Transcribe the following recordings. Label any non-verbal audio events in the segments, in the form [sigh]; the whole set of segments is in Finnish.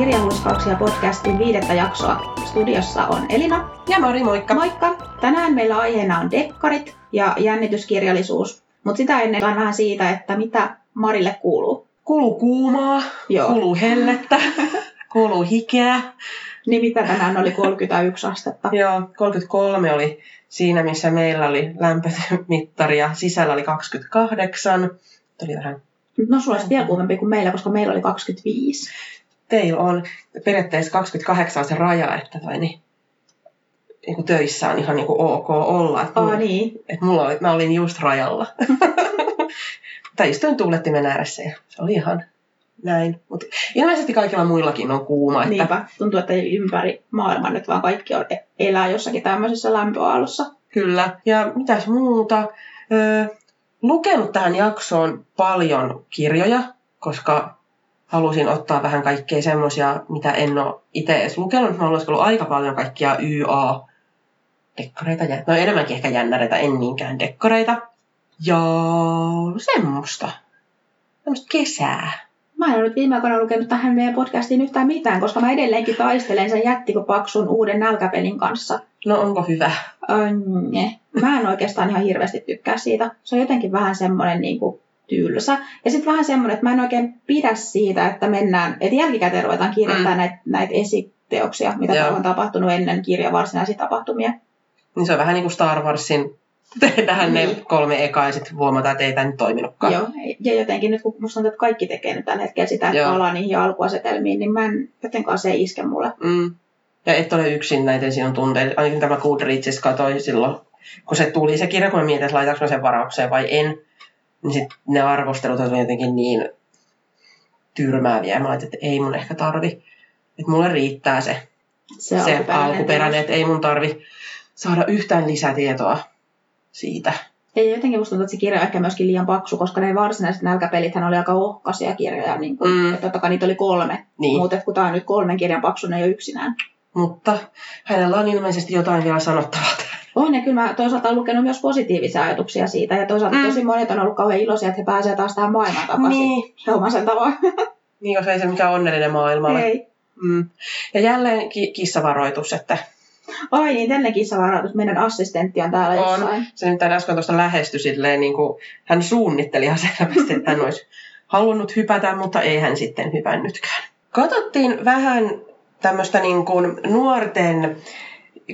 Kirjahuiskauksia podcastin viidettä jaksoa. Studiossa on Elina. Ja Mari, moikka. Moikka. Tänään meillä aiheena on dekkarit ja jännityskirjallisuus. Mutta sitä ennen on vähän siitä, että mitä Marille kuuluu. Kuuluu kuumaa, Joo. kuuluu hellettä, [laughs] kuuluu hikeä. Niin mitä tänään oli 31 astetta. [laughs] Joo, 33 oli siinä, missä meillä oli lämpömittari ja sisällä oli 28. Tuli vähän, No sulla olisi vielä kuumempi kuin meillä, koska meillä oli 25. teillä on periaatteessa 28 on se raja, että toi niin, niin kuin töissä on ihan niin kuin ok olla. Että mulla, niin. että mulla oli, mä olin just rajalla. [laughs] tai istuin tuulettimen ääressä ja se oli ihan näin. Mutta ilmeisesti kaikilla muillakin on kuuma. Että Niinpä. Tuntuu, että ympäri maailman nyt vaan kaikki on, elää jossakin tämmöisessä lämpöaallossa. Kyllä. Ja mitäs muuta? Öö, lukenut tähän jaksoon paljon kirjoja, koska halusin ottaa vähän kaikkea semmoisia, mitä en ole itse edes lukenut. Mä olen ollut aika paljon kaikkia YA dekkareita, no enemmänkin ehkä jännäreitä, en niinkään dekkareita. Ja semmoista. Semmoista kesää. Mä en ole nyt viime aikoina lukenut tähän meidän podcastiin yhtään mitään, koska mä edelleenkin taistelen sen jättikopaksun uuden nälkäpelin kanssa. No onko hyvä? Önne. Mä en oikeastaan ihan hirveästi tykkää siitä. Se on jotenkin vähän semmoinen niin kuin tylsä. Ja sitten vähän semmoinen, että mä en oikein pidä siitä, että mennään, että jälkikäteen ruvetaan kirjoittamaan mm. näitä, näitä esiteoksia, mitä Joo. on tapahtunut ennen kirjan varsinaisia tapahtumia. Niin se on vähän niin kuin Star Warsin [laughs] tehdään ne Niin. kolme ekaa ja sitten huomataan, että ei tämä nyt toiminutkaan. Joo. Ja jotenkin nyt kun musta tuntuu, että kaikki tekee nyt tällä hetkellä sitä, että palaa niihin alkuasetelmiin, niin mä en, jotenkaan se ei iske mulle. Mm. Ja et ole yksin näiden sinun tunteiden. Ainakin tämä Goodreads katoi silloin, kun se tuli se kirja, kun mä mietin, että laitanko sen varaukseen vai en. Niin sit ne arvostelut oli jotenkin niin tyrmääviä. Mä ajattelin, että ei mun ehkä tarvi. Että mulle riittää se, Se, se alkuperäinen että ei mun tarvi saada yhtään lisätietoa siitä. Ja jotenkin musta tuntuu, että se kirja on ehkä myöskin liian paksu, koska ne varsinaiset nälkäpelithän oli aika ohkaisia kirjoja. Niin kuin, Mm. että totta kai niitä oli kolme, Niin. mutta kun tämä on nyt kolmen kirjan paksu, ne ei ole yksinään. Mutta hänellä on ilmeisesti jotain vielä sanottavaa. On, ja kyllä mä toisaalta olen lukenut myös positiivisia ajatuksia siitä, ja toisaalta Mm. tosi monet on ollut kauhean iloisia, että he pääsevät taas tähän maailmaan takaisin. Niin. Helmasen tavoin. [laughs] Niin, jos ei se mikään onnellinen maailma ole. Ei. Mm. Ja jälleen ki- kissavaroitus, että Ai niin, tänne kissavaroitus, meidän assistentti on täällä On. jossain. se nyt äsken tuosta lähestyi silleen, niin kuin hän suunnitteli ihan selvästi, että hän olisi halunnut hypätä, mutta ei hän sitten hypännytkään. Katsottiin vähän tämmöistä niin kuin nuorten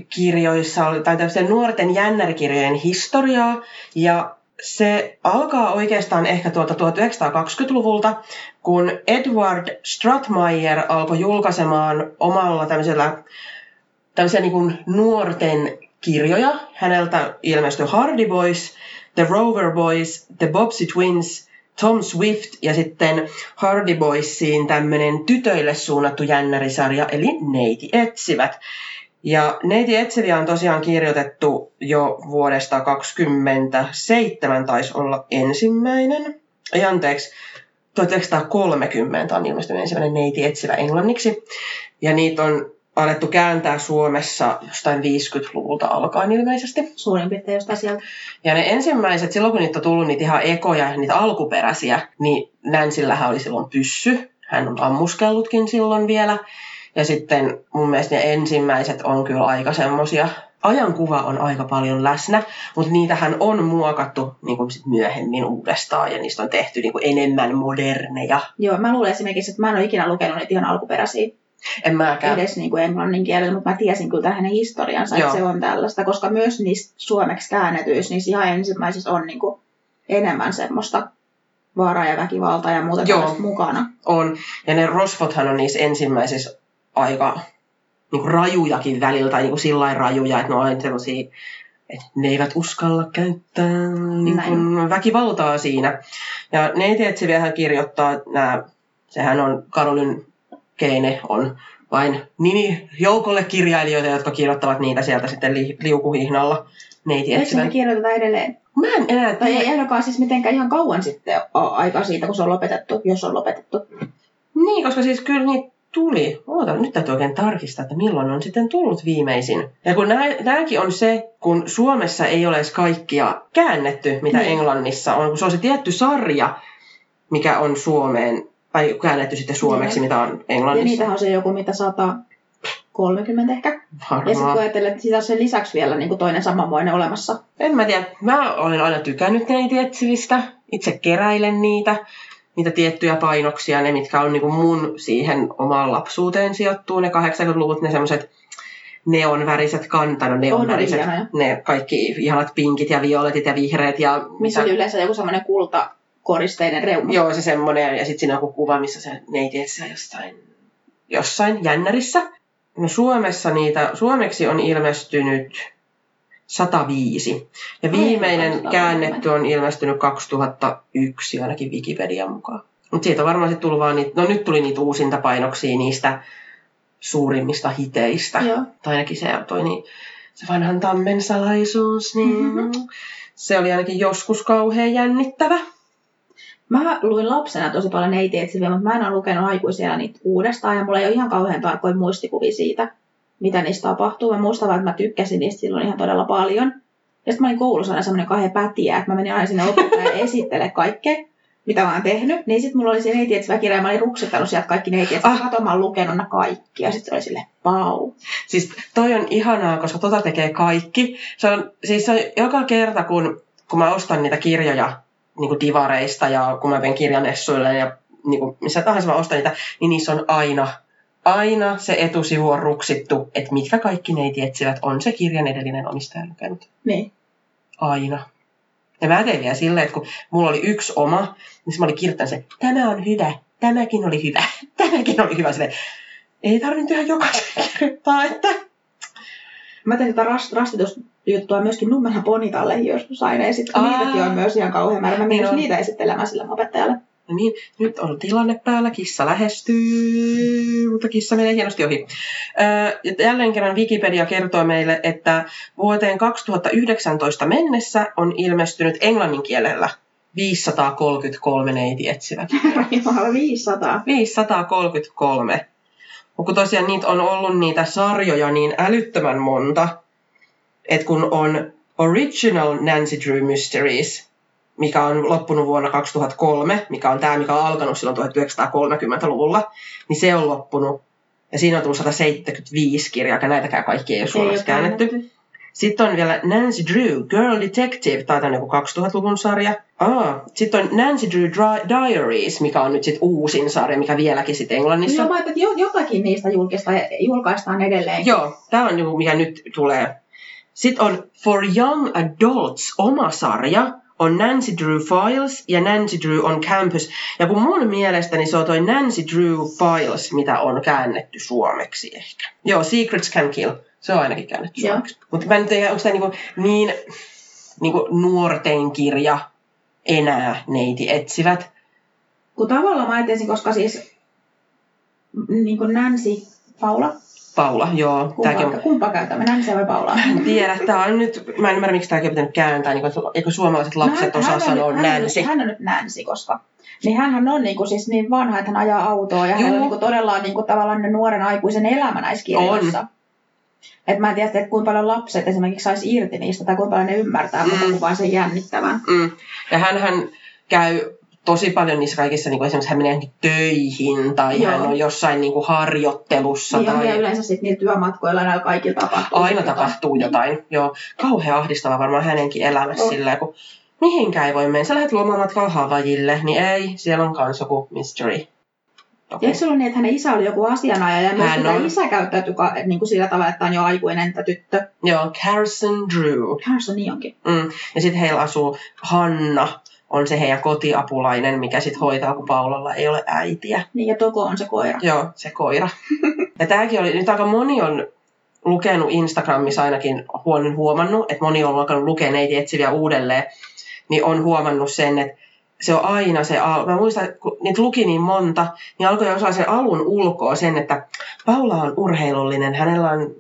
kirjoissa, oli- tai tämmöisten nuorten jännärikirjojen historiaa, ja se alkaa oikeastaan ehkä tuolta 1920-luvulta, kun Edward Stratemeyer alkoi julkaisemaan omalla tämmöisellä tämmöisiä niin kuin nuorten kirjoja. Häneltä ilmestyi Hardy Boys, The Rover Boys, The Bobsy Twins, Tom Swift ja sitten Hardy Boysiin tämmöinen tytöille suunnattu jännärisarja, eli Neiti etsivät. Ja Neiti etsiviä on tosiaan kirjoitettu jo vuodesta 27 taisi olla ensimmäinen. Ei anteeksi, 1930 on ilmestynyt ensimmäinen Neiti etsivä englanniksi. Ja niitä on alettu kääntää Suomessa jostain 50-luvulta alkaen ilmeisesti. Suurin piirtein jostain sieltä. Ja ne ensimmäiset, silloin kun niitä on tullut niitä ihan ekoja, niitä alkuperäisiä, niin Nänsillähän oli silloin pyssy. Hän on ammuskellutkin silloin vielä. Ja sitten mun mielestä ne ensimmäiset on kyllä aika semmosia, ajankuva on aika paljon läsnä, mutta niitähän on muokattu niin kuin sit myöhemmin uudestaan ja niistä on tehty niin kuin enemmän moderneja. Joo, mä luulen esimerkiksi, että mä en ole ikinä lukenut niitä ihan alkuperäisiä En mäkään. edes niin kuin englannin kielellä, mutta mä tiesin kyllä hänen historiansa, Joo. että se on tällaista, koska myös niissä suomeksi käännetyissä, niissä ihan ensimmäisissä on niin kuin enemmän semmoista vaaraa ja väkivaltaa ja muuta Joo. mukana. On. Ja ne rosvothan on niissä ensimmäisissä aika niin kuin rajujakin välillä, tai niin kuin sillä lailla rajuja, että ne on aina sellaisia, että ne eivät uskalla käyttää niin kuin väkivaltaa siinä. Ja Neiti etsiviähän kirjoittaa nämä, sehän on Karolyn Keine on vain nimi joukolle kirjailijoita, jotka kirjoittavat niitä sieltä sitten li, liukuhihnalla neiti Eikö niitä kirjoiteta edelleen? Mä en enää Tai ei ainakaan siis mitenkään ihan kauan sitten aikaa siitä, kun se on lopetettu, jos on lopetettu. Niin, koska siis kyllä niitä tuli. Oota, nyt täytyy oikein tarkistaa, että milloin on sitten tullut viimeisin. Ja kun nämäkin on se, kun Suomessa ei ole edes kaikkia käännetty, mitä Niin. Englannissa on, kun se on se tietty sarja, mikä on Suomeen tai käännetty sitten suomeksi, Joo. mitä on Ja englannissa. niitähän on se joku mitä 130 ehkä. Ja sitten kun Varmaan. ajattelee, että siitä on sen lisäksi vielä niin kuin toinen samanmoinen olemassa. En mä tiedä. Mä olen aina tykännyt neitietsivistä. Itse keräilen niitä. Niitä tiettyjä painoksia, ne mitkä on niinku mun siihen omaan lapsuuteen sijoittuu. Ne 80-luvut, ne semmoiset neonväriset kantana, neonväriset. On ne. Ne kaikki ihanat pinkit ja violetit ja vihreät ja Missä mitä- oli yleensä joku semmoinen kultakoristeinen reuna. Joo, se semmoinen, ja sitten siinä on joku kuva, missä se neiti etsii jossain, jossain jännärissä. No Suomessa niitä, suomeksi on ilmestynyt 105. Ja viimeinen 230. käännetty on ilmestynyt 2001, ainakin Wikipedian mukaan. Mutta siitä on varmaan tullut vaan niitä, no nyt tuli niitä uusinta painoksia niistä suurimmista hiteistä. Joo. Tai ainakin se, toi, niin, se vanhan tammen salaisuus, niin Mhm. se oli ainakin joskus kauhean jännittävä. Mä luin lapsena tosi paljon neitietsiviä, mutta mä en ole lukenut aikuisena niitä uudestaan ja mulla ei ole ihan kauhean tarkoin muistikuvia siitä, mitä niistä tapahtuu. Mä muistan että mä tykkäsin niistä silloin ihan todella paljon. Ja sitten mä olin koulussa aina semmoinen kahden pätiä, että mä menin aina sinne opettajalle [laughs] esittele kaikkea, mitä mä oon tehnyt. Niin sitten mulla oli se neitietsivä kirja ja mä olin ruksuttanut sieltä kaikki neitietsivät. Ah. Ah. Kato, mä oon lukenut ne kaikki. Ja sitten se oli silleen, pau. Siis toi on ihanaa, koska tota tekee kaikki. Se on, siis se on joka kerta, kun, kun mä ostan niitä kirjoja niin kuin divareista ja kun mä menen kirjanessuille ja niin kuin missä tahansa mä ostan niitä, niin niissä on aina, aina se etusivu on ruksittu, että mitkä kaikki neiti etsivät on se kirjan edellinen omistaja lukenut. Niin. Aina. Ja mä tein vielä silleen, että kun mulla oli yksi oma, niin mä olin kirjoittanut se, tämä on hyvä, tämäkin oli hyvä, [laughs] tämäkin oli hyvä. Silleen, ei tarvinnut ihan jokaisen [laughs] kirjoittaa, että Mä tein tätä rast, rastitusjuttua myöskin Nummelan Ponitalle joskus aina. Ja sitten niitäkin on myös ihan kauhean määrä. Mä menin Niin niitä esittelemään sille opettajalle. No niin, nyt on tilanne päällä, kissa lähestyy, mutta kissa menee hienosti ohi. Öö, ja jälleen kerran Wikipedia kertoo meille, että vuoteen 2019 mennessä on ilmestynyt englannin kielellä 533 neiti etsivät. Herra [laughs] Jumala, 500. 533. Mutta tosiaan niitä on ollut niitä sarjoja niin älyttömän monta, että kun on Original Nancy Drew Mysteries, mikä on loppunut vuonna 2003, mikä on tämä, mikä on alkanut silloin 1930-luvulla, niin se on loppunut. Ja siinä on tullut 175 kirjaa, ja näitäkään kaikki ei ole suomeksi käännetty. Sitten on vielä Nancy Drew, Girl Detective, tai on joku 2000-luvun sarja. Aa, sitten on Nancy Drew Diaries, mikä on nyt sitten uusin sarja, mikä vieläkin sitten Englannissa. Niin mä ajattelin, että jo- jotakin niistä julkaistaan edelleen. Joo, tämä on joku, mikä nyt tulee. Sitten on For Young Adults oma sarja, on Nancy Drew Files ja Nancy Drew on Campus. Ja kun mun mielestäni se on toi Nancy Drew Files, mitä on käännetty suomeksi ehkä. Joo, Secrets Can Kill. Se on ainakin käännetty Joo. suomeksi. Mutta mä en tiedä, onko tämä niinku niin niinku nuorten kirja enää neiti etsivät. Kun tavallaan mä ajattelin, koska siis niin kuin Nancy, Paula, Paula, joo. Tämäkin on kumpaa, kumpaa käytämme, Nancy vai Paula? En tiedä, tää on nyt, mä en ymmärrä miksi tämäkin on pitänyt kääntää, niin kuin, eikö suomalaiset lapset No, osaa hän sanoa nyt- hän on nyt- Hän on nyt Nancy, koska niin hänhän on niinku siis niin vanha, että hän ajaa autoa ja Juu. hän on niinku todella niinku tavallaan ne nuoren aikuisen elämä näissä kirjoissa. Et mä en tiedä, että kuinka paljon lapset esimerkiksi saisi irti niistä tai kuinka paljon ne ymmärtää, mm. mutta kuin vaan sen jännittävän. Mm. Ja hän käy tosi paljon niissä kaikissa, niin kuin esimerkiksi hän menee töihin tai Joo. hän on jossain niin kuin harjoittelussa. Niin on, ja tai... yleensä sitten niillä työmatkoilla näillä kaikilla tapahtuu. Aina jotain. tapahtuu jotain. Joo, kauhean ahdistava varmaan hänenkin elämässä On. sillä, kun mihinkään ei voi mennä. Sä lähdet lomamatkalla Havajille, niin ei, siellä on kans joku mystery. Okei. Eikö se ollut niin, että hänen isä oli joku asianajaja ja myös Hän on. isä käyttäytyi niin kuin sillä tavalla, että on jo aikuinen tämä tyttö. Joo, Carson Drew. Carson niin onkin. Mm. Ja sitten heillä asuu Hanna, on se heidän kotiapulainen, mikä sitten hoitaa, kun Paulalla ei ole äitiä. Niin, ja Toko on se koira. Joo, se koira. [laughs] ja tämäkin oli, nyt aika moni on lukenut Instagramissa ainakin, huon huomannut, että moni on alkanut lukea neiti etsiviä uudelleen, niin on huomannut sen, että se on aina se, al- mä muistan, kun niitä luki niin monta, niin alkoi osaa sen alun ulkoa sen, että Paula on urheilullinen, hänellä on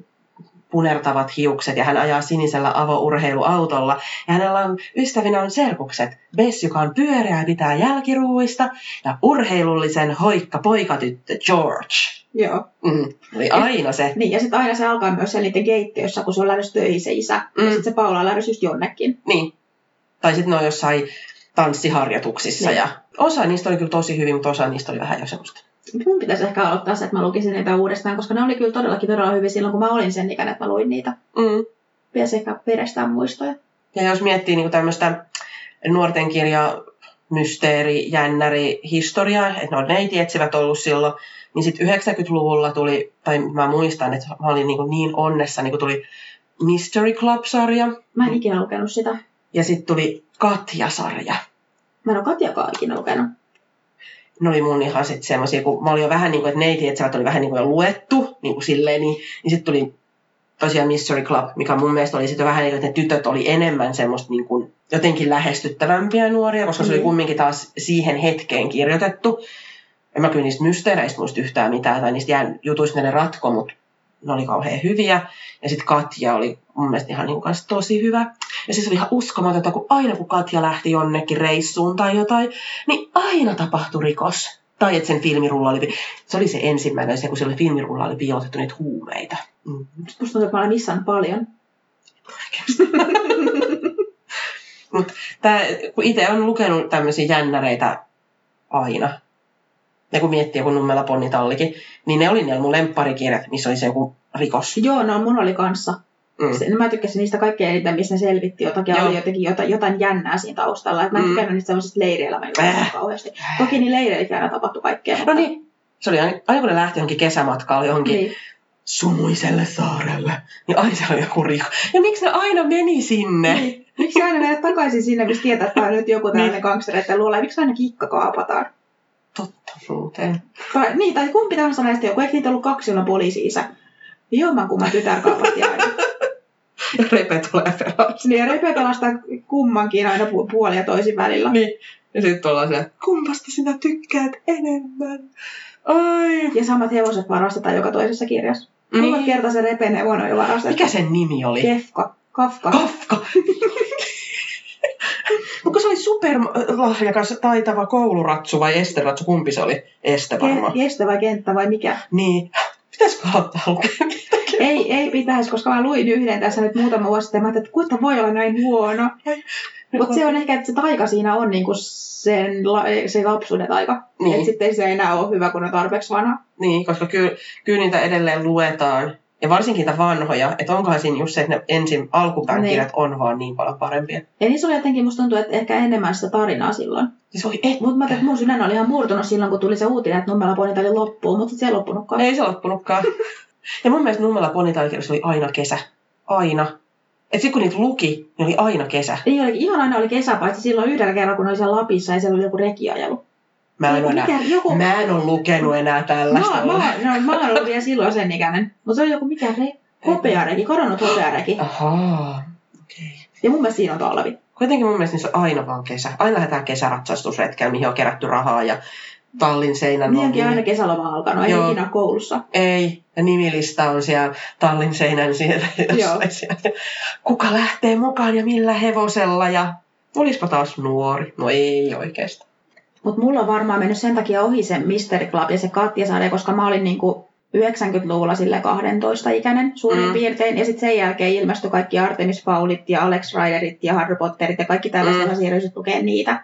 punertavat hiukset ja hän ajaa sinisellä avourheiluautolla. Ja hänellä on ystävinä on serkukset. Bess, joka on pyöreä ja pitää jälkiruuista. Ja urheilullisen hoikka poikatyttö George. Joo. Mm, oli aina se. Niin, ja sitten aina se alkaa myös siellä niiden keittiössä, kun se on lähdössä töihin se isä. Mm. Mm. Ja sitten se Paula on lähdössä just jonnekin. Niin. Tai sitten ne on jossain tanssiharjoituksissa. Niin. Ja osa niistä oli kyllä tosi hyvin, mutta osa niistä oli vähän jo semmoista. Mun pitäisi ehkä aloittaa se, että mä lukisin niitä uudestaan, koska ne oli kyllä todellakin todella hyvin silloin, kun mä olin sen ikäinen, että mä luin niitä. Mm. Pitäisi ehkä perestää muistoja. Ja jos miettii niin tämmöistä nuorten kirja mysteeri, jännäri, historiaa, että no neiti etsivät ollut silloin, niin sitten 90-luvulla tuli, tai mä muistan, että mä olin niin, niin onnessa, niin kun tuli Mystery Club-sarja, Mä en ikinä lukenut sitä. ja sitten tuli Katja-sarja. Mä en ole Katjakaan ikinä lukenut. Ne oli mun ihan sitten semmoisia, kun mä olin jo vähän niin kuin, että neiti etsivät oli vähän niin kuin jo luettu, niin kuin silleen, niin, niin sitten tuli tosiaan Mystery Club, mikä mun mielestä oli sitten vähän niin kuin, että ne tytöt oli enemmän semmoista niin kuin jotenkin lähestyttävämpiä nuoria, koska se oli Mm. kumminkin taas siihen hetkeen kirjoitettu. En mä kyllä niistä mysteereistä muista yhtään mitään, tai niistä jään jutuista ne ratko, mutta ne oli kauhean hyviä. Ja sitten Katja oli mun mielestä ihan niin kanssa tosi hyvä. Ja siis oli ihan uskomatonta, kun aina kun Katja lähti jonnekin reissuun tai jotain, niin aina tapahtui rikos. Tai että sen filmirulla oli, se oli se ensimmäinen se, kun siellä filmirulla oli piilotettu niitä huumeita. Mm. Musta tuntuu, että mä missannut paljon. [laughs] Tää, kun itse on lukenut tämmöisiä jännäreitä aina, ja kun miettii joku Nummela Ponnitallikin, niin ne oli ne mun lempparikirjat, missä oli se joku rikos. Joo, no mun oli kanssa. Mm. Se, mä tykkäsin niistä kaikkein eniten, missä ne selvitti jotakin ja Joo. oli jotenkin jotain, jotain jännää siinä taustalla. Et mä en Mm. tykännyt niistä semmoisista leirielämän Äh. kauheasti. Toki niin leireilläkin aina tapahtui kaikkea. No niin, se oli aina, aina kun ne lähti johonkin kesämatkalle johonkin niin. sumuiselle saarelle, niin aina siellä oli joku rikos. Ja miksi ne aina meni sinne? Niin. Miksi aina mennä takaisin sinne, missä tietää, että on nyt joku tällainen Niin. gangstereiden luola? Miksi aina kikka kaapataan? Totta muuten. Tai, niin, tai kumpi tahansa näistä joku. Eikö niitä ollut kaksi, poliisi-isä? Jomman kumman tytär kaapattiin aina. Repe tulee perässä. Niin, ja Repe pelastaa kummankin aina pu- puoli ja toisin välillä. Niin. Ja sitten ollaan se, kumpasta sinä tykkäät enemmän? Ai. Ja samat hevoset varastetaan joka toisessa kirjassa. Niin. Kuinka kertaa se Repen hevonen on jo varastettu? Mikä sen nimi oli? Kefka. Kafka. Kafka. [laughs] Mutta se oli superlahjakas, taitava kouluratsu vai esteratsu, kumpi se oli? Este varmaan. Ke- Este vai kenttä vai mikä? Niin. Pitäisikö aloittaa lukea? Ei, ei pitäisi, koska mä luin yhden tässä nyt muutama vuosi sitten. Mä että kuinka voi olla näin huono. Mutta se on ehkä, että se taika siinä on niinku sen, la- se lapsuuden taika. Niin. Että sitten se ei enää ole hyvä, kun on tarpeeksi vanha. Niin, koska kyllä, kyllä niitä edelleen luetaan. Ja varsinkin niitä vanhoja, että onkohan siinä just se, että ne ensin alkupään Niin. kirjat on vaan niin paljon parempia. Ja niissä oli jotenkin, musta tuntuu, että ehkä enemmän sitä tarinaa silloin. Siis oli et... Mutta mä että mun sydän oli ihan murtunut silloin, kun tuli se uutinen, että Nummela oli loppuun, mutta se ei loppunutkaan. Ei se loppunutkaan. Ja mun mielestä Nummela Ponitalkirjassa oli aina kesä. Aina. Et sitten kun niitä luki, niin oli aina kesä. Ei oli, ihan aina oli kesä, paitsi silloin yhdellä kerralla, kun oli siellä Lapissa ja siellä oli joku rekiajelu. Mä en, Joku ole enää, mikä- joku- mä en ole lukenut enää tällaista. Mä, mä, no, mä oon ollut vielä silloin sen ikäinen. Mutta se oli joku mikä re, hopeareki, koronnut hopeareki. Ahaa. Okei. Ja mun mielestä siinä on talvi. Kuitenkin mun mielestä niissä on aina vaan kesä. Aina lähdetään kesäratsastusretkellä, mihin on kerätty rahaa ja tallin seinän Niinkin nurkilla. aina kesäloma alkanut, ei Joo. ikinä ole koulussa. Ei, ja nimilista on siellä tallin seinän siellä [laughs] siellä. Kuka lähtee mukaan ja millä hevosella ja olispa taas nuori. No ei oikeastaan. Mutta mulla on varmaan mennyt sen takia ohi se Mystery Club ja se Katja-sarja, koska mä olin niinku 90-luvulla sille 12 ikäinen suurin Mm. piirtein. Ja sitten sen jälkeen ilmestyi kaikki Artemis Fowlit ja Alex Riderit ja Harry Potterit ja kaikki tällaiset. Mm. Mm. Mä siirryin lukea niitä.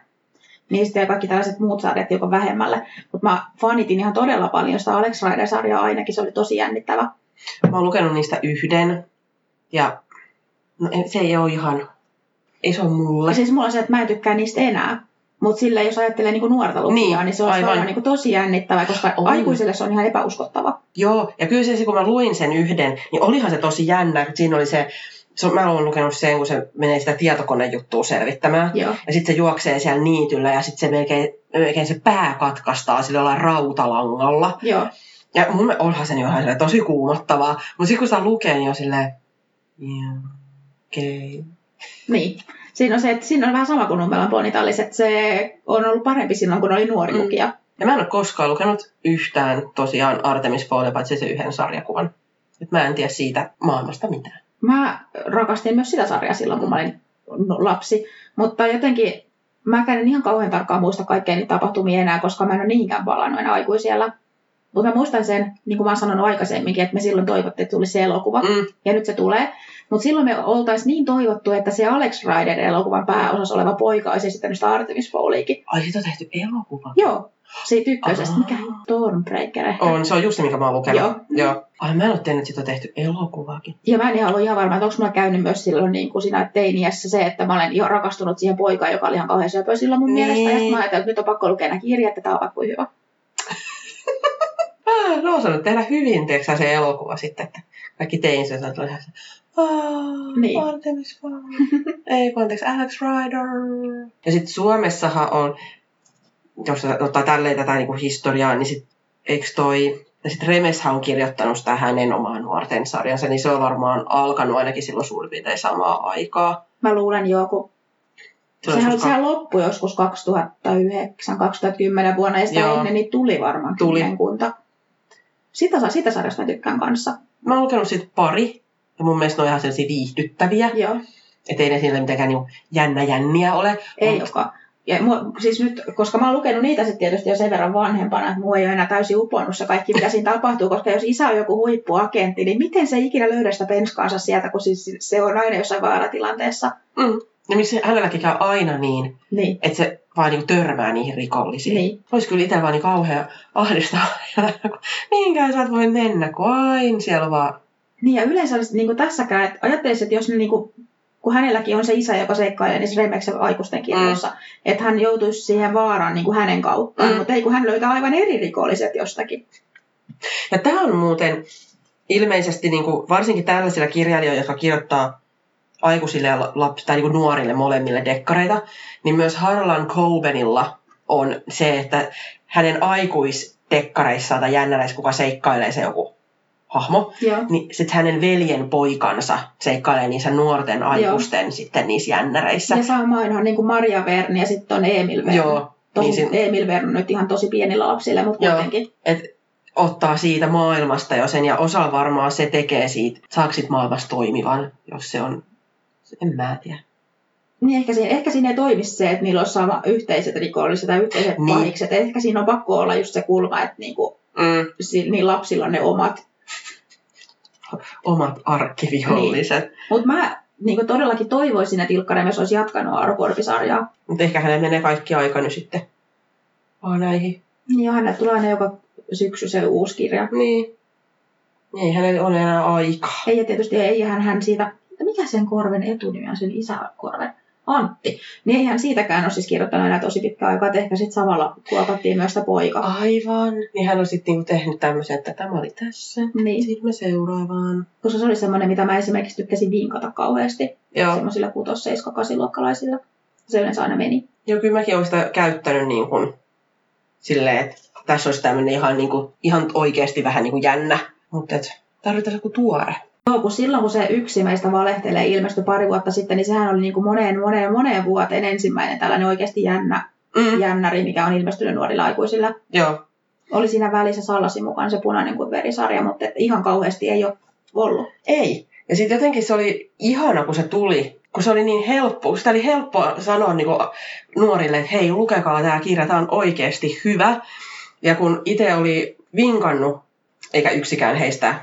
Niistä ja kaikki tällaiset muut sarjat joka vähemmälle. Mutta mä fanitin ihan todella paljon sitä Alex Rider-sarjaa ainakin. Se oli tosi jännittävä. Mä oon lukenut niistä yhden ja no, se ei ole ihan, ei se ole mulle. Ja siis mulla on se, että mä en tykkää niistä enää. Mutta sille jos ajattelee niinku nuorta lukijaa, Niin, niin, se on aivan. niinku tosi jännittävä, koska On. aikuisille se on ihan epäuskottava. Joo, ja kyllä se, kun mä luin sen yhden, niin olihan se tosi jännä, että siinä oli se, se on- mä olen lukenut sen, kun se menee sitä tietokonejuttua selvittämään. Joo. Ja sitten se juoksee siellä niityllä ja sitten se melkein, melkein se pää katkaistaan sillä jollain rautalangalla. Joo. Ja mun onhan se niin ihan silleen tosi kuumottavaa. Mutta sitten kun sitä lukee, niin on silleen, okei. Okay. Niin. Siinä on se, että siinä on vähän sama kuin Nummelan Ponitallis, että se on ollut parempi silloin, kun oli nuori Mm. mm. lukija. Ja mä en ole koskaan lukenut yhtään tosiaan Artemis Fowlia, paitsi se yhden sarjakuvan. Et mä en tiedä siitä maailmasta mitään. Mä rakastin myös sitä sarjaa silloin, kun mä olin no- lapsi. Mutta jotenkin mä en ihan kauhean tarkkaan muista kaikkea niitä tapahtumia enää, koska mä en ole niinkään palannut enää aikuisiellä. Mutta mä muistan sen, niin kuin mä oon sanonut aikaisemminkin, että me silloin toivottiin, että tulisi se elokuva. Mm. Ja nyt se tulee. Mutta silloin me oltaisiin niin toivottu, että se Alex Rider elokuvan pääosassa oleva poika olisi esittänyt sitä Artemis Fowliikin. Ai siitä on tehty elokuva. Joo, siitä ykkösestä. Mikä? Stormbreaker ehkä. On, se on just se, mikä mä oon lukenut. Joo. Joo. Ai mä en ole tiennyt, että siitä on tehty elokuvaakin. Ja mä en ihan ollut ihan varma, että onko mulla käynyt myös silloin niin kuin siinä teiniässä se, että mä olen jo rakastunut siihen poikaan, joka oli ihan kauhean söpö silloin mun Niin. mielestä. Ja sitten mä ajattelin, että nyt on pakko lukea nämä kirjat, että tämä on vaikka hyvä. [laughs] Ah, no osannut tehdä hyvin, tiedätkö sä, se elokuva sitten, että kaikki teinset on ihan se, "Aa, Niin. Artemis Fowl. [laughs] Ei, kun anteeksi, Alex Rider. Ja sitten Suomessahan on, jos ottaa tälleen tätä niinku historiaa, niin sit, eikö toi, ja sitten Remeshän on kirjoittanut sitä hänen omaan nuorten sarjansa, niin se on varmaan alkanut ainakin silloin suurin piirtein samaa aikaa. Mä luulen jo, kun Se on sehän, joskus sehän loppui joskus 2009-2010 vuonna, ja sitä Joo. ennen niin tuli varmaan Tuli. kymmenkunta. Sitä, sitä sarjasta mä tykkään kanssa. Mä oon lukenut siitä pari, ja mun mielestä ne on ihan sellaisia viihdyttäviä. Joo, Että ei ne sillä mitenkään niinku jännä jänniä ole. ei Mut- joka. Ja mua, siis nyt, koska mä oon lukenut niitä sitten tietysti jo sen verran vanhempana, että mua ei ole enää täysin uponnut se kaikki, mitä siinä tapahtuu, koska jos isä on joku huippuagentti, niin miten se ikinä löydä sitä penskaansa sieltä, kun siis se on aina jossain vaaratilanteessa. Mm. Ja miksi hänelläkin käy aina niin, Niin, että se vaan niinku törmää niihin rikollisiin. niin. Olisi kyllä itse vaan niin kauhean ahdistava. Mihinkään [laughs] sä et voi mennä, kun aina siellä vaan... Niin ja yleensä olisi niin kuin tässäkään, että ajattelisin, että jos ne niin kuin, kun hänelläkin on se isä, joka seikkailee niissä Remeksen aikuisten kirjoissa, mm. että hän joutuisi siihen vaaraan niin kuin hänen kauttaan, Mm. mutta ei kun hän löytää aivan eri rikolliset jostakin. Ja tämä on muuten ilmeisesti niin kuin, varsinkin tällaisilla kirjailijoilla, jotka kirjoittaa aikuisille ja lapsille tai niin kuin nuorille molemmille dekkareita, niin myös Harlan Cobenilla on se, että hänen aikuisdekkareissaan tai jännäreissä, kuka seikkailee se joku hahmo, Joo. niin sitten hänen veljen poikansa seikkailee niissä nuorten aikuisten sitten niissä jännäreissä. Ja samoin on niin kuin Maria Verne ja sitten on Emil Verne. Joo, Tosi, niin sin- Emil Verne on nyt ihan tosi pienillä lapsille, mutta Joo. kuitenkin. et ottaa siitä maailmasta jo sen, ja osa varmaan se tekee siitä, saako maailmasta toimivan, jos se on, en mä tiedä. Niin ehkä siinä, ehkä siinä ei toimisi se, että niillä olisi sama yhteiset rikolliset tai yhteiset Niin. pahikset. Ehkä siinä on pakko olla just se kulma, että niin kuin, Mm, niin lapsilla on ne omat omat arkkiviholliset. Niin. Mutta mä niin todellakin toivoisin, että Ilkka Remes olisi jatkanut Arokorpi-sarjaa. Mutta ehkä hänellä menee kaikki aika nyt sitten vaan näihin. Niin ja hänelle tulee aina joka syksy se uusi kirja. Niin. Ei hänellä ole enää aikaa. Ei ja tietysti ei hän, hän siitä, mikä sen korven etunimi on, sen isäkorven? Antti. Niin eihän siitäkään ole siis kirjoittanut enää tosi pitkä aikaa, että ehkä sitten samalla kuopattiin myös sitä poikaa. Aivan. Niin hän on sitten niinku tehnyt tämmöisen, että tämä oli tässä. Niin, Sitten me seuraavaan. koska se oli semmoinen, mitä mä esimerkiksi tykkäsin vinkata kauheasti Joo. semmoisilla 6 7 8 luokkalaisilla. Se yleensä aina meni. Joo, kyllä mäkin olen sitä käyttänyt niin kuin, silleen, että tässä olisi tämmöinen ihan, niin kuin, ihan oikeasti vähän niin kuin jännä. Mutta tarvitaan joku tuore. Joo, kun silloin kun se yksi meistä valehtelee ilmestyi pari vuotta sitten, niin sehän oli niin kuin moneen, moneen, moneen vuoteen ensimmäinen tällainen oikeasti jännä, Mm. jännäri, mikä on ilmestynyt nuorilla aikuisilla. Joo. Oli siinä välissä Sallasin mukaan se punainen kuin verisarja, mutta että ihan kauheasti ei ole ollut. Ei. Ja sitten jotenkin se oli ihana, kun se tuli. Kun se oli niin helppo, sitä oli helppo sanoa niin nuorille, että hei, lukekaa tämä kirja, tämä on oikeasti hyvä. Ja kun itse oli vinkannut, eikä yksikään heistä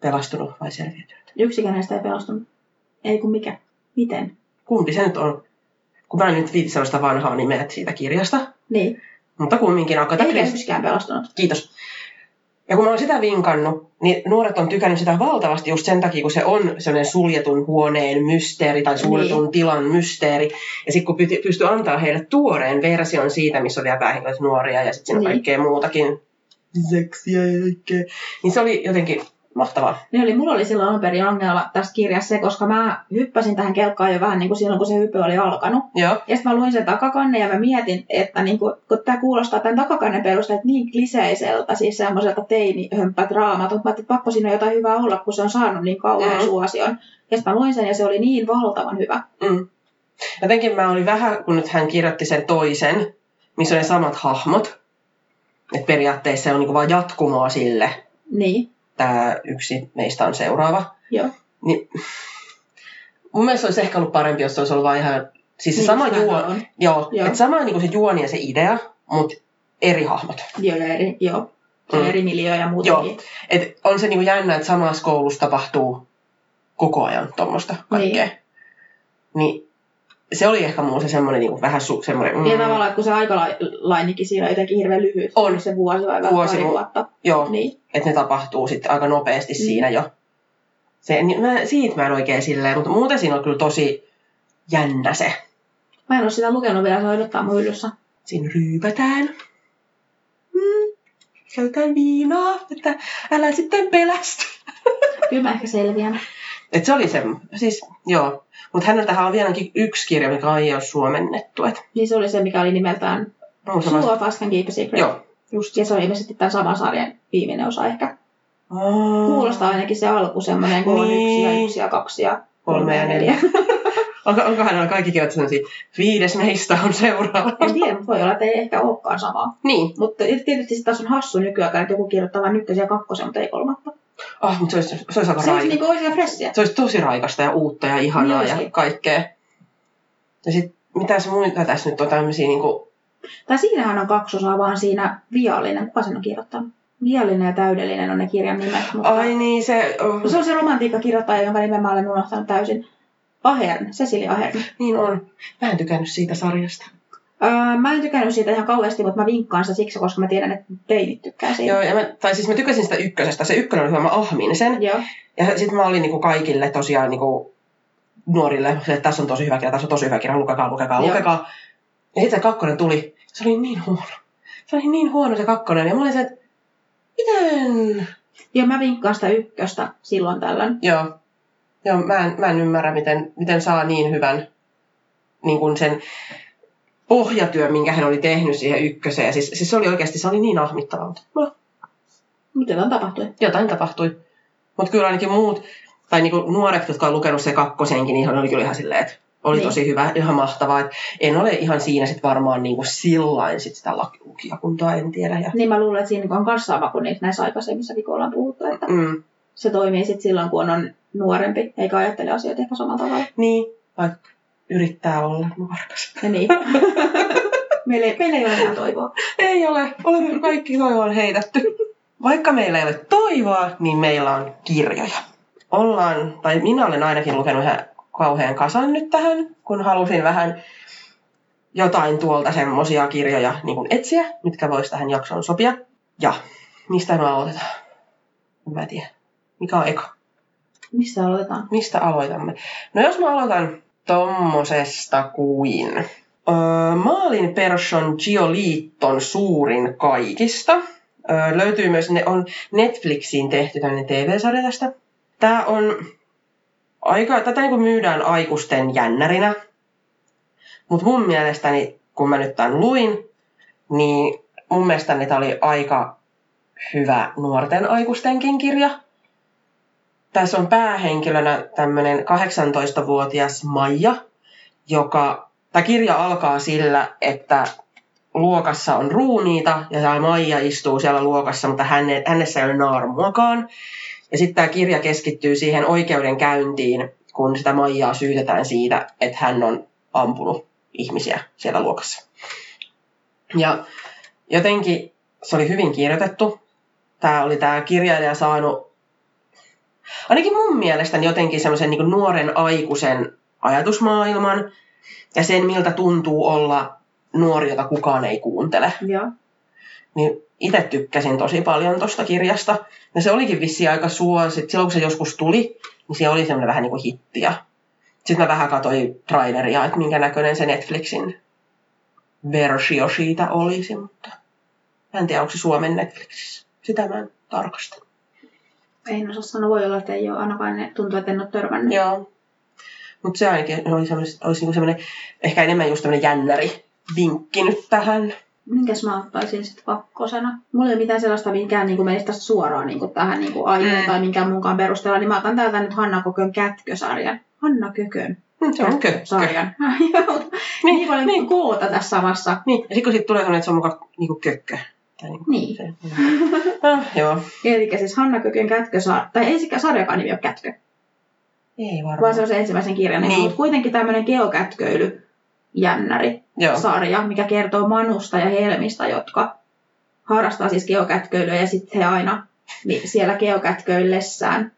pelastunut vai selviytynyt. Yksikään näistä ei pelastunut. Ei kun mikä. Miten? Kumpi se nyt on? Kun mä en nyt viiti sellaista vanhaa nimeä siitä kirjasta, Niin. mutta kumminkin Christie. yksikään pelastunut. Kiitos. Ja kun mä oon sitä vinkannut, niin nuoret on tykännyt sitä valtavasti just sen takia, kun se on sellainen suljetun huoneen mysteeri tai suljetun Niin. tilan mysteeri. Ja sitten kun pyti- pystyy antaa heille tuoreen version siitä, missä on vielä päähenkilöt nuoria ja sitten siinä on Niin. kaikkea muutakin. Seksiä ja kaikkea. Niin se oli jotenkin mahtavaa. Niin oli, mulla oli silloin alun perin ongelma tässä kirjassa se, koska mä hyppäsin tähän kelkkaan jo vähän niin kuin silloin, kun se hyppy oli alkanut. Joo. Ja sitten mä luin sen takakannen ja mä mietin, että niin kun, kun tämä kuulostaa tämän takakannen perusteella niin kliseiseltä, siis semmoiselta teinihömppät raamatut, mä ajattelin, että pakko siinä on jotain hyvää olla, kun se on saanut niin kauhean Mm. suosion. Ja sitten mä luin sen ja se oli niin valtavan hyvä. Mm. Jotenkin mä olin vähän, kun nyt hän kirjoitti sen toisen, missä on ne samat hahmot. Että periaatteessa se on niinku vaan jatkumoa sille, Niin, tämä yksi meistä on seuraava. joo. Niin, mun mielestä olisi ehkä ollut parempi, jos se olisi ollut vaan ihan, siis se Niin, sama juo, on. joo, Joo. että sama niin kuin se juoni ja se idea, mutta eri hahmot. Joo, ja eri, joo. Mm. eri miljöö ja muutenkin. Et on se niinku jännä, että samassa koulussa tapahtuu koko ajan tuommoista kaikkea. Niin. niin se oli ehkä mulla se semmoinen niinku vähän su, semmoinen... Mm. Ja tavallaan, että kun se aikalainikin siinä on jotenkin hirveän lyhyt. On. Se vuosi vai Vuosi, pari vuotta. Joo, Niin. että ne tapahtuu sitten aika nopeasti Mm. siinä jo. Se, niin mä, siitä mä en oikein silleen, mutta muuten siinä on kyllä tosi jännä se. Mä en ole sitä lukenut vielä, se odottaa mun hyllyssä. Siinä ryypätään. Mm. Käytään viinaa, että älä sitten pelästy. Kyllä mä ehkä selviän. Et se oli se, siis joo. Mutta häneltähän on vieläkin yksi kirja, mikä ei ole suomennettu. Et, Niin se oli se, mikä oli nimeltään Us Can Keep Secret. Joo. Just, ja se on ilmeisesti tämän saman sarjan viimeinen osa ehkä. Aa. Kuulostaa ainakin se alku semmoinen, kun on Niin. yksi ja yksi ja kaksi ja Kolme ja neljä. [laughs] Onko, onko hänellä kaikki kirjat sellaisia, viides meistä on seuraava? En tiedä, voi olla, että ei ehkä olekaan samaa. niin. Mutta tietysti se taas on hassu nykyään, että joku kirjoittaa vain ykkösen ja kakkosen, mutta ei kolmatta. Ah, mutta se olisi, se olisi aika Se olisi raika. niinku fressiä. Se olisi tosi raikasta ja uutta ja ihanaa Niin ja olisikin. kaikkea. Ja sitten mitä se muita tässä nyt on tämmöisiä niinku... Tai siinähän on kaksosaa vaan siinä viallinen. Kuka sen on kirjoittanut? Viallinen ja täydellinen on ne kirjan nimet. Mutta... Ai niin, se... Oh, No se on se romantiikkakirjoittaja, jonka nimen mä olen unohtanut täysin. Ahern, Cecilia Ahern. niin on. Mä en tykännyt siitä sarjasta. Öö, mä en tykännyt siitä ihan kauheasti, mutta mä vinkkaan sitä siksi, koska mä tiedän, että teinit tykkää siitä. Joo, ja mä, tai siis mä tykäsin sitä ykkösestä. Se ykkönen oli hyvä, mä ahmin sen. Joo. Ja sitten mä olin niinku kaikille tosiaan niinku nuorille, että tässä on tosi hyvä kirja, tässä on tosi hyvä kirja, lukekaa, lukekaa, Joo. lukekaa. Ja sitten se kakkonen tuli, se oli niin huono. Se oli niin huono se kakkonen, ja mä olin se, että miten? Joo, mä vinkkaan sitä ykköstä silloin tällöin. Joo, Joo mä, en, mä en ymmärrä, miten, miten saa niin hyvän niin kuin sen pohjatyön, minkä hän oli tehnyt siihen ykköseen. Siis, siis se oli oikeasti, se oli niin ahmittavaa, mutta no, jotain tapahtui? jotain tapahtui. Mutta kyllä ainakin muut, tai niinku nuoret, jotka on lukenut se kakkosenkin, niin oli kyllä ihan silleen, että oli Niin. tosi hyvä, ihan mahtavaa. Et en ole ihan siinä sit varmaan niinku sillain sit sitä lukijakuntaa, en tiedä. Ja, Niin mä luulen, että siinä on myös sama kuin niissä näissä aikaisemmissakin, kun ollaan puhuttu, että mm, se toimii sitten silloin, kun on nuorempi, eikä ajattele asioita ehkä samalla tavalla. niin, vaikka yrittää olla nuorekas. Ja niin. [laughs] meillä, ei, meillä ei ole enää toivoa. Ei ole, olemme kaikki toivoon heitetty. Vaikka meillä ei ole toivoa, niin meillä on kirjoja. Ollaan, tai minä olen ainakin lukenut ihan kauhean kasan nyt tähän, kun halusin vähän jotain tuolta semmosia kirjoja niin kuin etsiä, mitkä vois tähän jaksoon sopia. Ja mistä me aloitetaan? En mä tiedä. Mikä on eka? Missä aloitetaan? Mistä aloitamme? No jos mä aloitan tommosesta kuin öö, Maalin Persson Gioliitton suurin kaikista. Öö, löytyy myös, ne on Netflixiin tehty tämmöinen TV-sarja tästä. Tää on aika, tätä niin myydään aikuisten jännärinä. Mutta mun mielestäni, kun mä nyt tämän luin, niin mun mielestäni tämä oli aika hyvä nuorten aikuistenkin kirja tässä on päähenkilönä tämmöinen 18-vuotias Maija, joka, tämä kirja alkaa sillä, että luokassa on ruumiita ja tämä Maija istuu siellä luokassa, mutta häne, hänessä ei ole naarmuakaan. Ja sitten tämä kirja keskittyy siihen oikeudenkäyntiin, kun sitä Maijaa syytetään siitä, että hän on ampunut ihmisiä siellä luokassa. Ja jotenkin se oli hyvin kirjoitettu. Tämä oli tämä kirjailija saanut ainakin mun mielestäni jotenkin semmoisen niin nuoren aikuisen ajatusmaailman ja sen, miltä tuntuu olla nuori, jota kukaan ei kuuntele. Joo. Niin itse tykkäsin tosi paljon tosta kirjasta. Ja se olikin vissi aika suosittu. Silloin kun se joskus tuli, niin se oli semmoinen vähän niin kuin hitti. Ja sitten mä vähän katsoin traileria, että minkä näköinen se Netflixin versio siitä olisi, mutta mä en tiedä, onko se Suomen Netflixissä. Sitä mä en tarkasta. En osaa sanoa, voi olla, että ei ole ainakaan ne, tuntuu, että en ole törmännyt. Joo. Mutta se ainakin oli semmoinen, olisi niinku semmoinen, ehkä enemmän just tämmöinen jännäri vinkki nyt tähän. Minkäs mä ottaisin sitten kakkosena? Mulla ei ole mitään sellaista, minkään niin menisi tästä suoraan niin tähän niin aiheen Mm. tai minkään mukaan perusteella, niin mä otan täältä nyt Hanna Kökön kätkösarjan. Hanna Kökön Mm, se on kökkö. sarjan. [laughs] niin, niin paljon niin. koota tässä samassa. Niin, ja sitten kun siitä tulee semmoinen, että se on mukaan niinku kökkö. Niinku Niin. se, ah, [laughs] joo. Eli siis Hanna Kökön kätkösarja, tai ei sekä sarjakaan nimi ole kätkö, Ei varmaan. vaan se on se ensimmäisen kirjan nimi, Niin. mutta kuitenkin tämmöinen geokätköily jännäri Joo. sarja, mikä kertoo Manusta ja Helmistä, jotka harrastaa siis geokätköilyä ja sitten he aina niin siellä geokätköillessään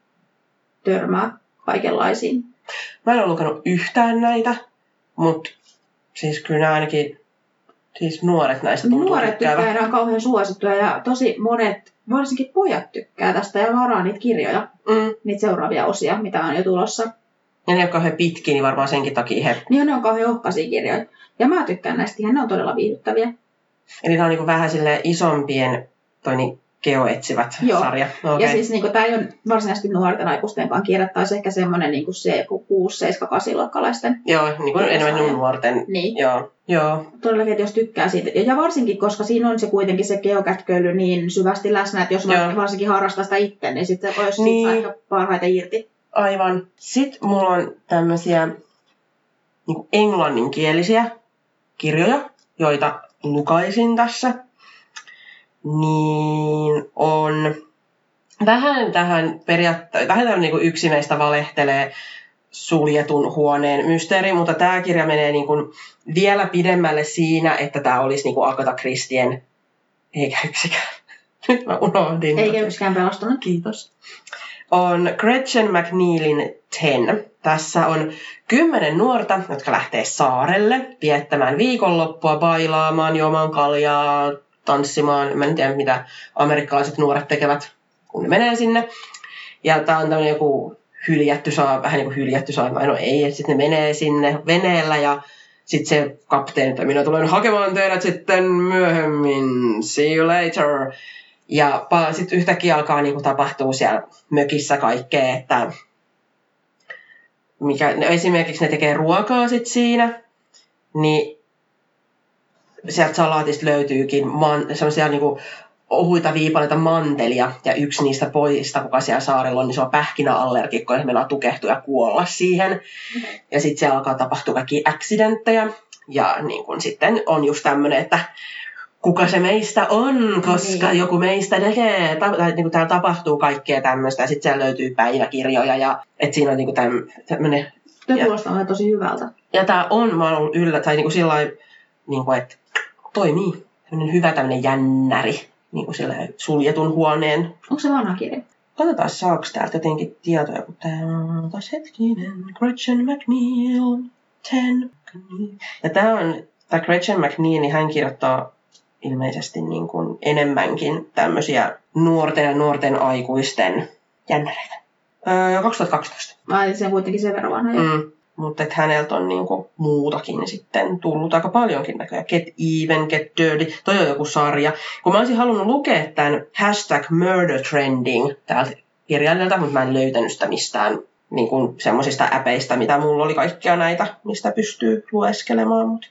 törmää kaikenlaisiin. Mä en ole lukenut yhtään näitä, mutta siis kyllä nämä ainakin siis nuoret näistä tuntuu Nuoret tykkää, tykkäävän. nämä on kauhean suosittuja ja tosi monet, varsinkin pojat tykkää tästä ja varaa niitä kirjoja, Mm. niitä seuraavia osia, mitä on jo tulossa. Ja ne, jotka he pitkiä, niin varmaan senkin takia he... Niin ne on kauhean ohkaisia kirjoja. Ja mä tykkään näistä ihan, ne on todella viihdyttäviä. Eli nämä on niin vähän sille isompien toi niin, geoetsivät Joo. sarja. Okay. Ja siis niin tämä ei ole varsinaisesti nuorten aikuistenkaan kirja, tai se ehkä semmoinen niin se 6, 7, 8 luokkalaisten. Joo, niin kuin enemmän sarja. nuorten. Niin, Joo, joo. todellakin, että jos tykkää siitä. Ja varsinkin, koska siinä on se kuitenkin se geokätköily niin syvästi läsnä, että jos Joo. varsinkin harrastaa sitä itse, niin sitten se olisi Niin. aika parhaiten irti. Aivan. Sitten mulla on tämmöisiä niin englanninkielisiä kirjoja, joita lukaisin tässä. Niin on vähän tähän periaatteessa, vähän tämmöinen niin kuin yksi meistä valehtelee suljetun huoneen mysteeri, mutta tämä kirja menee niin kuin vielä pidemmälle siinä, että tämä olisi niin kuin Agatha Christien, eikä yksikään. [laughs] Nyt mä unohdin. Eikä yksikään pelastunut. Kiitos. On Gretchen McNeilin Ten. Tässä on kymmenen nuorta, jotka lähtee saarelle viettämään viikonloppua, bailaamaan, juomaan kaljaa, tanssimaan. Mä en tiedä, mitä amerikkalaiset nuoret tekevät, kun ne menee sinne. Ja tää on tämmöinen joku hyljätty saa, vähän niin kuin hyljätty saa, no ei, sitten ne menee sinne veneellä ja sitten se kapteeni, että minä tulen hakemaan teidät sitten myöhemmin, see you later. Ja sitten yhtäkkiä alkaa niinku tapahtua siellä mökissä kaikkea, että mikä, no esimerkiksi ne tekee ruokaa sit siinä, niin sieltä salaatista löytyykin man, semmoisia niinku ohuita viipaleita mantelia, ja yksi niistä pojista, kuka siellä saarella on, niin se on pähkinäallergikko, ja se meinaa tukehtua ja kuolla siihen. Ja sitten siellä alkaa tapahtua kaikki accidenttejä, ja niin kun sitten on just tämmöinen, että kuka se meistä on, koska Niin. joku meistä tekee, ta- tai niin täällä tapahtuu kaikkea tämmöistä, ja sitten siellä löytyy päiväkirjoja, ja että siinä on niin tämmöinen Tuo Ja- kuulostaa tosi hyvältä. ja tämä on, mä oon ollut yllä, tai niinku sillä lailla, niinku, että toimii. Tämmöinen hyvä tämmöinen jännäri, niinku sillä suljetun huoneen. Onko se vanha kirja? Katsotaan, saako täältä jotenkin tietoja, kun tää on taas hetkinen. Gretchen McNeil, ten. Ja tää on, tää Gretchen McNeil, niin hän kirjoittaa ilmeisesti niin kuin enemmänkin tämmöisiä nuorten ja nuorten aikuisten jännäreitä. Öö, 2012. Ai se on kuitenkin sen verran vanha. Mm. Mutta että häneltä on niinku muutakin sitten tullut aika paljonkin näköjään. Get even, get dirty. Toi on joku sarja. Kun mä olisin halunnut lukea tämän hashtag murder trending täältä kirjailijalta, mutta mä en löytänyt sitä mistään niin kuin semmoisista äpeistä, mitä mulla oli kaikkia näitä, mistä pystyy lueskelemaan. Mutta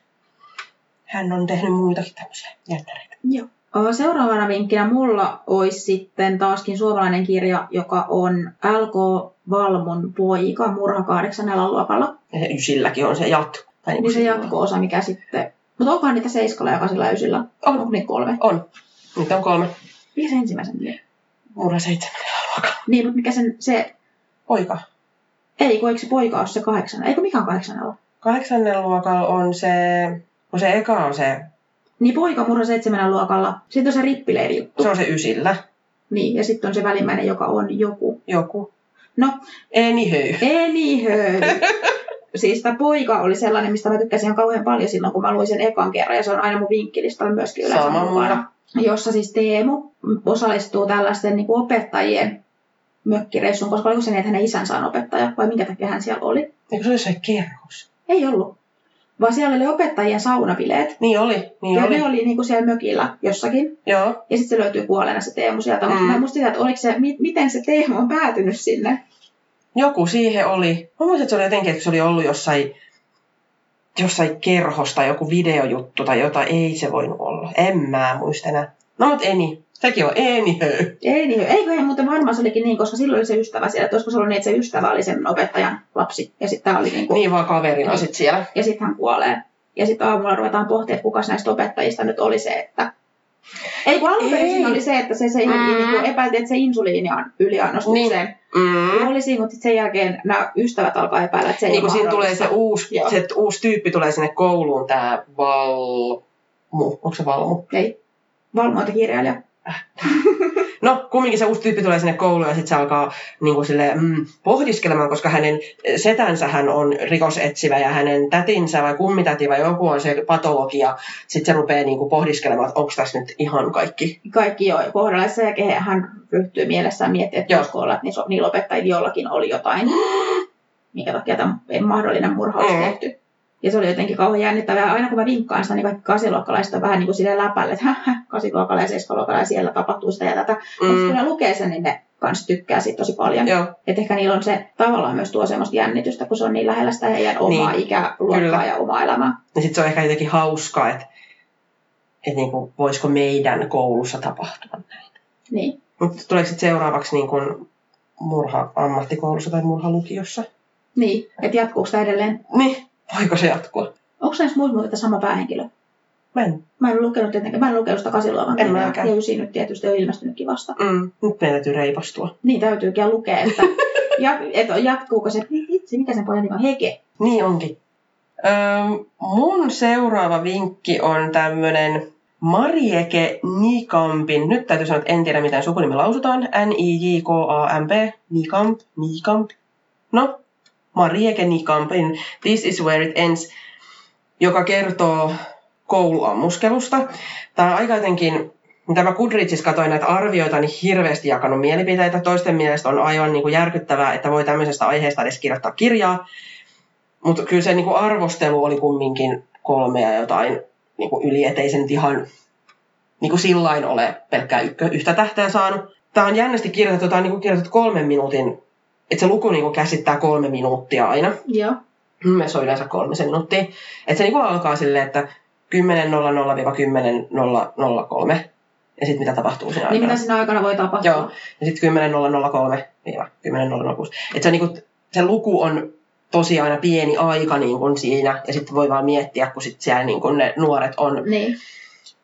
hän on tehnyt muitakin tämmöisiä jättäreitä. Joo. Seuraavana vinkkinä mulla olisi sitten taaskin suomalainen kirja, joka on L.K. Valmon poika, murha kahdeksannella luokalla. Ja se ysilläkin on se jatko. Tai Niin se jatko-osa, mikä sitten... Mutta onkohan niitä seiskalla ja kasilla ja ysillä? On. Onko niitä kolme? On. Niitä on kolme. Mikä se ensimmäisen nimi? Murha seitsemännellä luokalla. Niin, mutta mikä sen, se... Poika. Ei, kun eikö se poika ole se kahdeksan? Eikö mikä on kahdeksannella? Kahdeksannella luokalla on se, kun se eka on se, Niin poika murha seitsemännellä luokalla. Sitten on se rippileiri juttu. se on se ysillä, Niin, ja sitten on se välimmäinen, joka on joku. joku. No, Anywho. [laughs] Anywho. siis tämä poika oli sellainen, mistä mä tykkäsin ihan kauhean paljon silloin, kun mä luin sen ekan kerran, ja se on aina mun vinkkilistalla myöskin yleensä Sama mukana. Jossa siis Teemu osallistuu tällaisten niin kuin opettajien mökkireissuun, koska oliko se niin, että hänen isänsä on opettaja, vai minkä takia hän siellä oli? Eikö se ole se kerros? Ei ollut. Vaan siellä oli opettajien saunabileet. Niin oli, niin ja oli. ne oli niin kuin siellä mökillä jossakin. Joo. Ja sitten se löytyy kuolleena se Teemu sieltä. Mutta Mm. mä en muista sitä, että oliko se, mi- miten se Teemu on päätynyt sinne. Joku siihen oli. Mä muistan, että se oli jotenkin, että se oli ollut jossain, jossain kerhosta joku videojuttu tai jotain. Ei se voinut olla. En mä muista enää. No mut Eni. Sekin on. Ei niin, eikö he muuten varmaan se olikin niin, koska silloin oli se ystävä siellä, että olisiko se ollut niin, että se ystävä oli sen opettajan lapsi, ja sitten oli niin kuin, Niin vaan kaverina Niin. sit siellä. ja sitten hän kuolee. Ja sitten aamulla ruvetaan pohtimaan, että kukas näistä opettajista nyt oli se, että... Ei kun alun perin Ei. siinä oli se, että se, se Mm. niin kuin epäiltiin, että se insuliini on yliannostukseen. Mm. Niin. Oli siinä, mutta sitten sen jälkeen nämä ystävät alkaa epäillä, että se ei Niin kun ole siinä tulee se uusi, Joo. se uusi tyyppi tulee sinne kouluun, tää Valmu. Onko se Valmu? Ei. Valvontakirjailija. [laughs] No, kumminkin se uusi tyyppi tulee sinne kouluun ja sitten se alkaa niin kuin sille, mm, pohdiskelemaan, koska hänen setänsä hän on rikosetsivä ja hänen tätinsä vai kummitäti vai joku on se patologia. Sitten se rupeaa niin kuin pohdiskelemaan, että onko tässä nyt ihan kaikki. Kaikki jo kohdalla jälkeen hän ryhtyy mielessään miettimään, että Joo. voisiko olla, että niissä- niillä opettajilla jollakin oli jotain, [gasps] minkä takia tämä mahdollinen murha olisi Mm. tehty. Ja se oli jotenkin kauhean jännittävää. Aina kun mä vinkkaan sitä, niin kaikki kasiluokkalaiset on vähän niin kuin silleen läpälle, että hähä, kasiluokkalainen, seiskaluokkalainen, siellä tapahtuu sitä ja tätä. Mm. Mutta kun ne lukee sen, niin ne kanssa tykkää siitä tosi paljon. Joo, Että ehkä niillä on se tavallaan myös tuo semmoista jännitystä, kun se on niin lähellä sitä heidän omaa Niin, ikäluokkaa kyllä. ja omaa elämää. ja sitten se on ehkä jotenkin hauskaa, että, että niin kuin, voisiko meidän koulussa tapahtua näin. Niin. Mutta tuleeko sitten seuraavaksi niin kuin, murha ammattikoulussa tai murha lukiossa? Niin, että jatkuuko tämä edelleen? Niin, voiko se jatkua? Onko näissä muissa muuten sama päähenkilö? Mä en. Mä en lukenut tietenkään, mä en lukenut sitä kasiluokan En kirjaa. mäkään. Ja ysi nyt tietysti on ilmestynytkin vasta. Mm, nyt meidän täytyy reipastua. Niin täytyykin lukea, että, [laughs] ja, että jatkuuko se, vitsi, mikä sen pojan nimi on, Heke. Niin onkin. Öö, mun seuraava vinkki on tämmönen Marieke Nikampin, nyt täytyy sanoa, että en tiedä miten sukunimi lausutaan, N-I-J-K-A-M-P, Nikamp, Nikamp. No, Marieke Nikampin This is where it ends, joka kertoo kouluammuskelusta. Tämä on aika jotenkin, mitä mä Goodreadsissa katsoin näitä arvioita, niin hirveästi jakanut mielipiteitä. Toisten mielestä on aivan niin kuin järkyttävää, että voi tämmöisestä aiheesta edes kirjoittaa kirjaa. Mutta kyllä se niin kuin arvostelu oli kumminkin kolme ja jotain niin kuin yli, ettei se nyt ihan niin kuin sillain ole pelkkää ykkö, yhtä tähteä saanut. Tämä on jännästi kirjoitettu, tämä on niin kuin kirjoitettu kolmen minuutin, että se luku niin kuin käsittää kolme minuuttia aina. Joo. Mm, se on yleensä kolmisen minuuttia. Että se niin kuin alkaa silleen, että 10.00-10.003 ja sitten mitä tapahtuu siinä Niin aikana. mitä siinä aikana voi tapahtua? Joo. Ja sitten 10.003-10.006. Että se, niinku, se luku on tosi aina pieni aika niin kuin siinä, ja sitten voi vaan miettiä, kun sit siellä niin kuin ne nuoret on, Niin.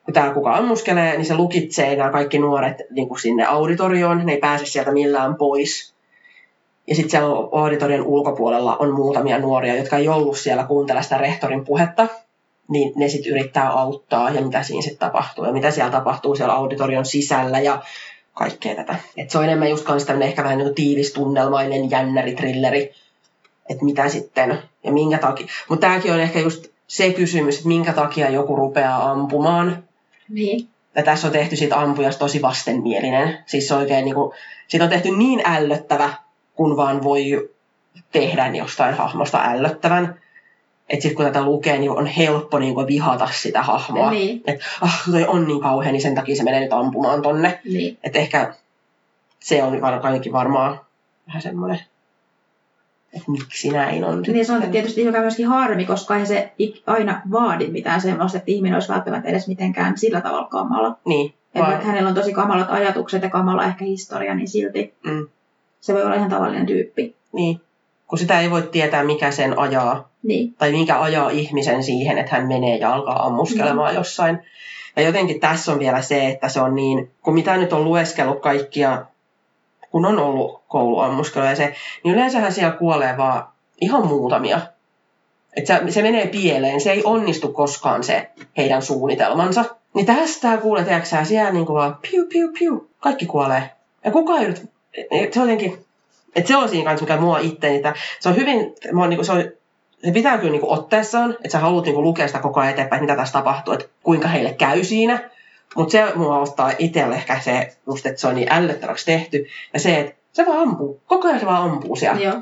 kun tämä kuka ammuskelee, niin se lukitsee nämä kaikki nuoret niin kuin sinne auditorioon, ne ei pääse sieltä millään pois. Ja sitten siellä auditorion ulkopuolella on muutamia nuoria, jotka ei ollut siellä kuuntele sitä rehtorin puhetta, niin ne sitten yrittää auttaa ja mitä siinä sitten tapahtuu ja mitä siellä tapahtuu siellä auditorion sisällä ja kaikkea tätä. Et se on enemmän just kans tämmönen ehkä vähän niin tiivis tunnelmainen jännäri, trilleri, että mitä sitten ja minkä takia. Mutta tämäkin on ehkä just se kysymys, että minkä takia joku rupeaa ampumaan. Niin. Ja tässä on tehty siitä ampujasta tosi vastenmielinen. Siis oikein niinku, siitä on tehty niin ällöttävä, kun vaan voi tehdä jostain hahmosta ällöttävän. Että sitten kun tätä lukee, niin on helppo niinku vihata sitä hahmoa. Niin. Että ah, toi on niin kauhea, niin sen takia se menee nyt ampumaan tonne. Niin. Että ehkä se on ainakin varmaan vähän semmoinen, että miksi näin on. Niin se on tietysti joka myöskin harmi, koska ei se aina vaadi mitään semmoista, että ihminen olisi välttämättä edes mitenkään sillä tavalla kamala. Niin, Että vaikka hänellä on tosi kamalat ajatukset ja kamala ehkä historia, niin silti mm, se voi olla ihan tavallinen tyyppi. niin. Kun sitä ei voi tietää, mikä sen ajaa, Niin. tai mikä ajaa ihmisen siihen, että hän menee ja alkaa ammuskelemaan mm. jossain. Ja jotenkin tässä on vielä se, että se on niin, kun mitä nyt on lueskellut kaikkia, kun on ollut kouluammuskelu ja se, niin yleensähän siellä kuolee vaan ihan muutamia. Että se, se menee pieleen, se ei onnistu koskaan se heidän suunnitelmansa. Niin tästä kuulee, tiedätkö siellä niin kuin vaan piu, piu, piu, kaikki kuolee. Ja kukaan ei nyt, se on jotenkin, että se on siinä kanssa, mikä mua itteeni, että se on hyvin, mä oon, niin se, on, se pitää kyllä niin kuin otteessaan, että sä haluat niin kuin lukea sitä koko ajan eteenpäin, mitä tässä tapahtuu, että kuinka heille käy siinä. Mutta se mua ottaa itselle ehkä se, just, että se on niin ällöttäväksi tehty. Ja se, että se vaan ampuu. Koko ajan se vaan ampuu siellä. Joo.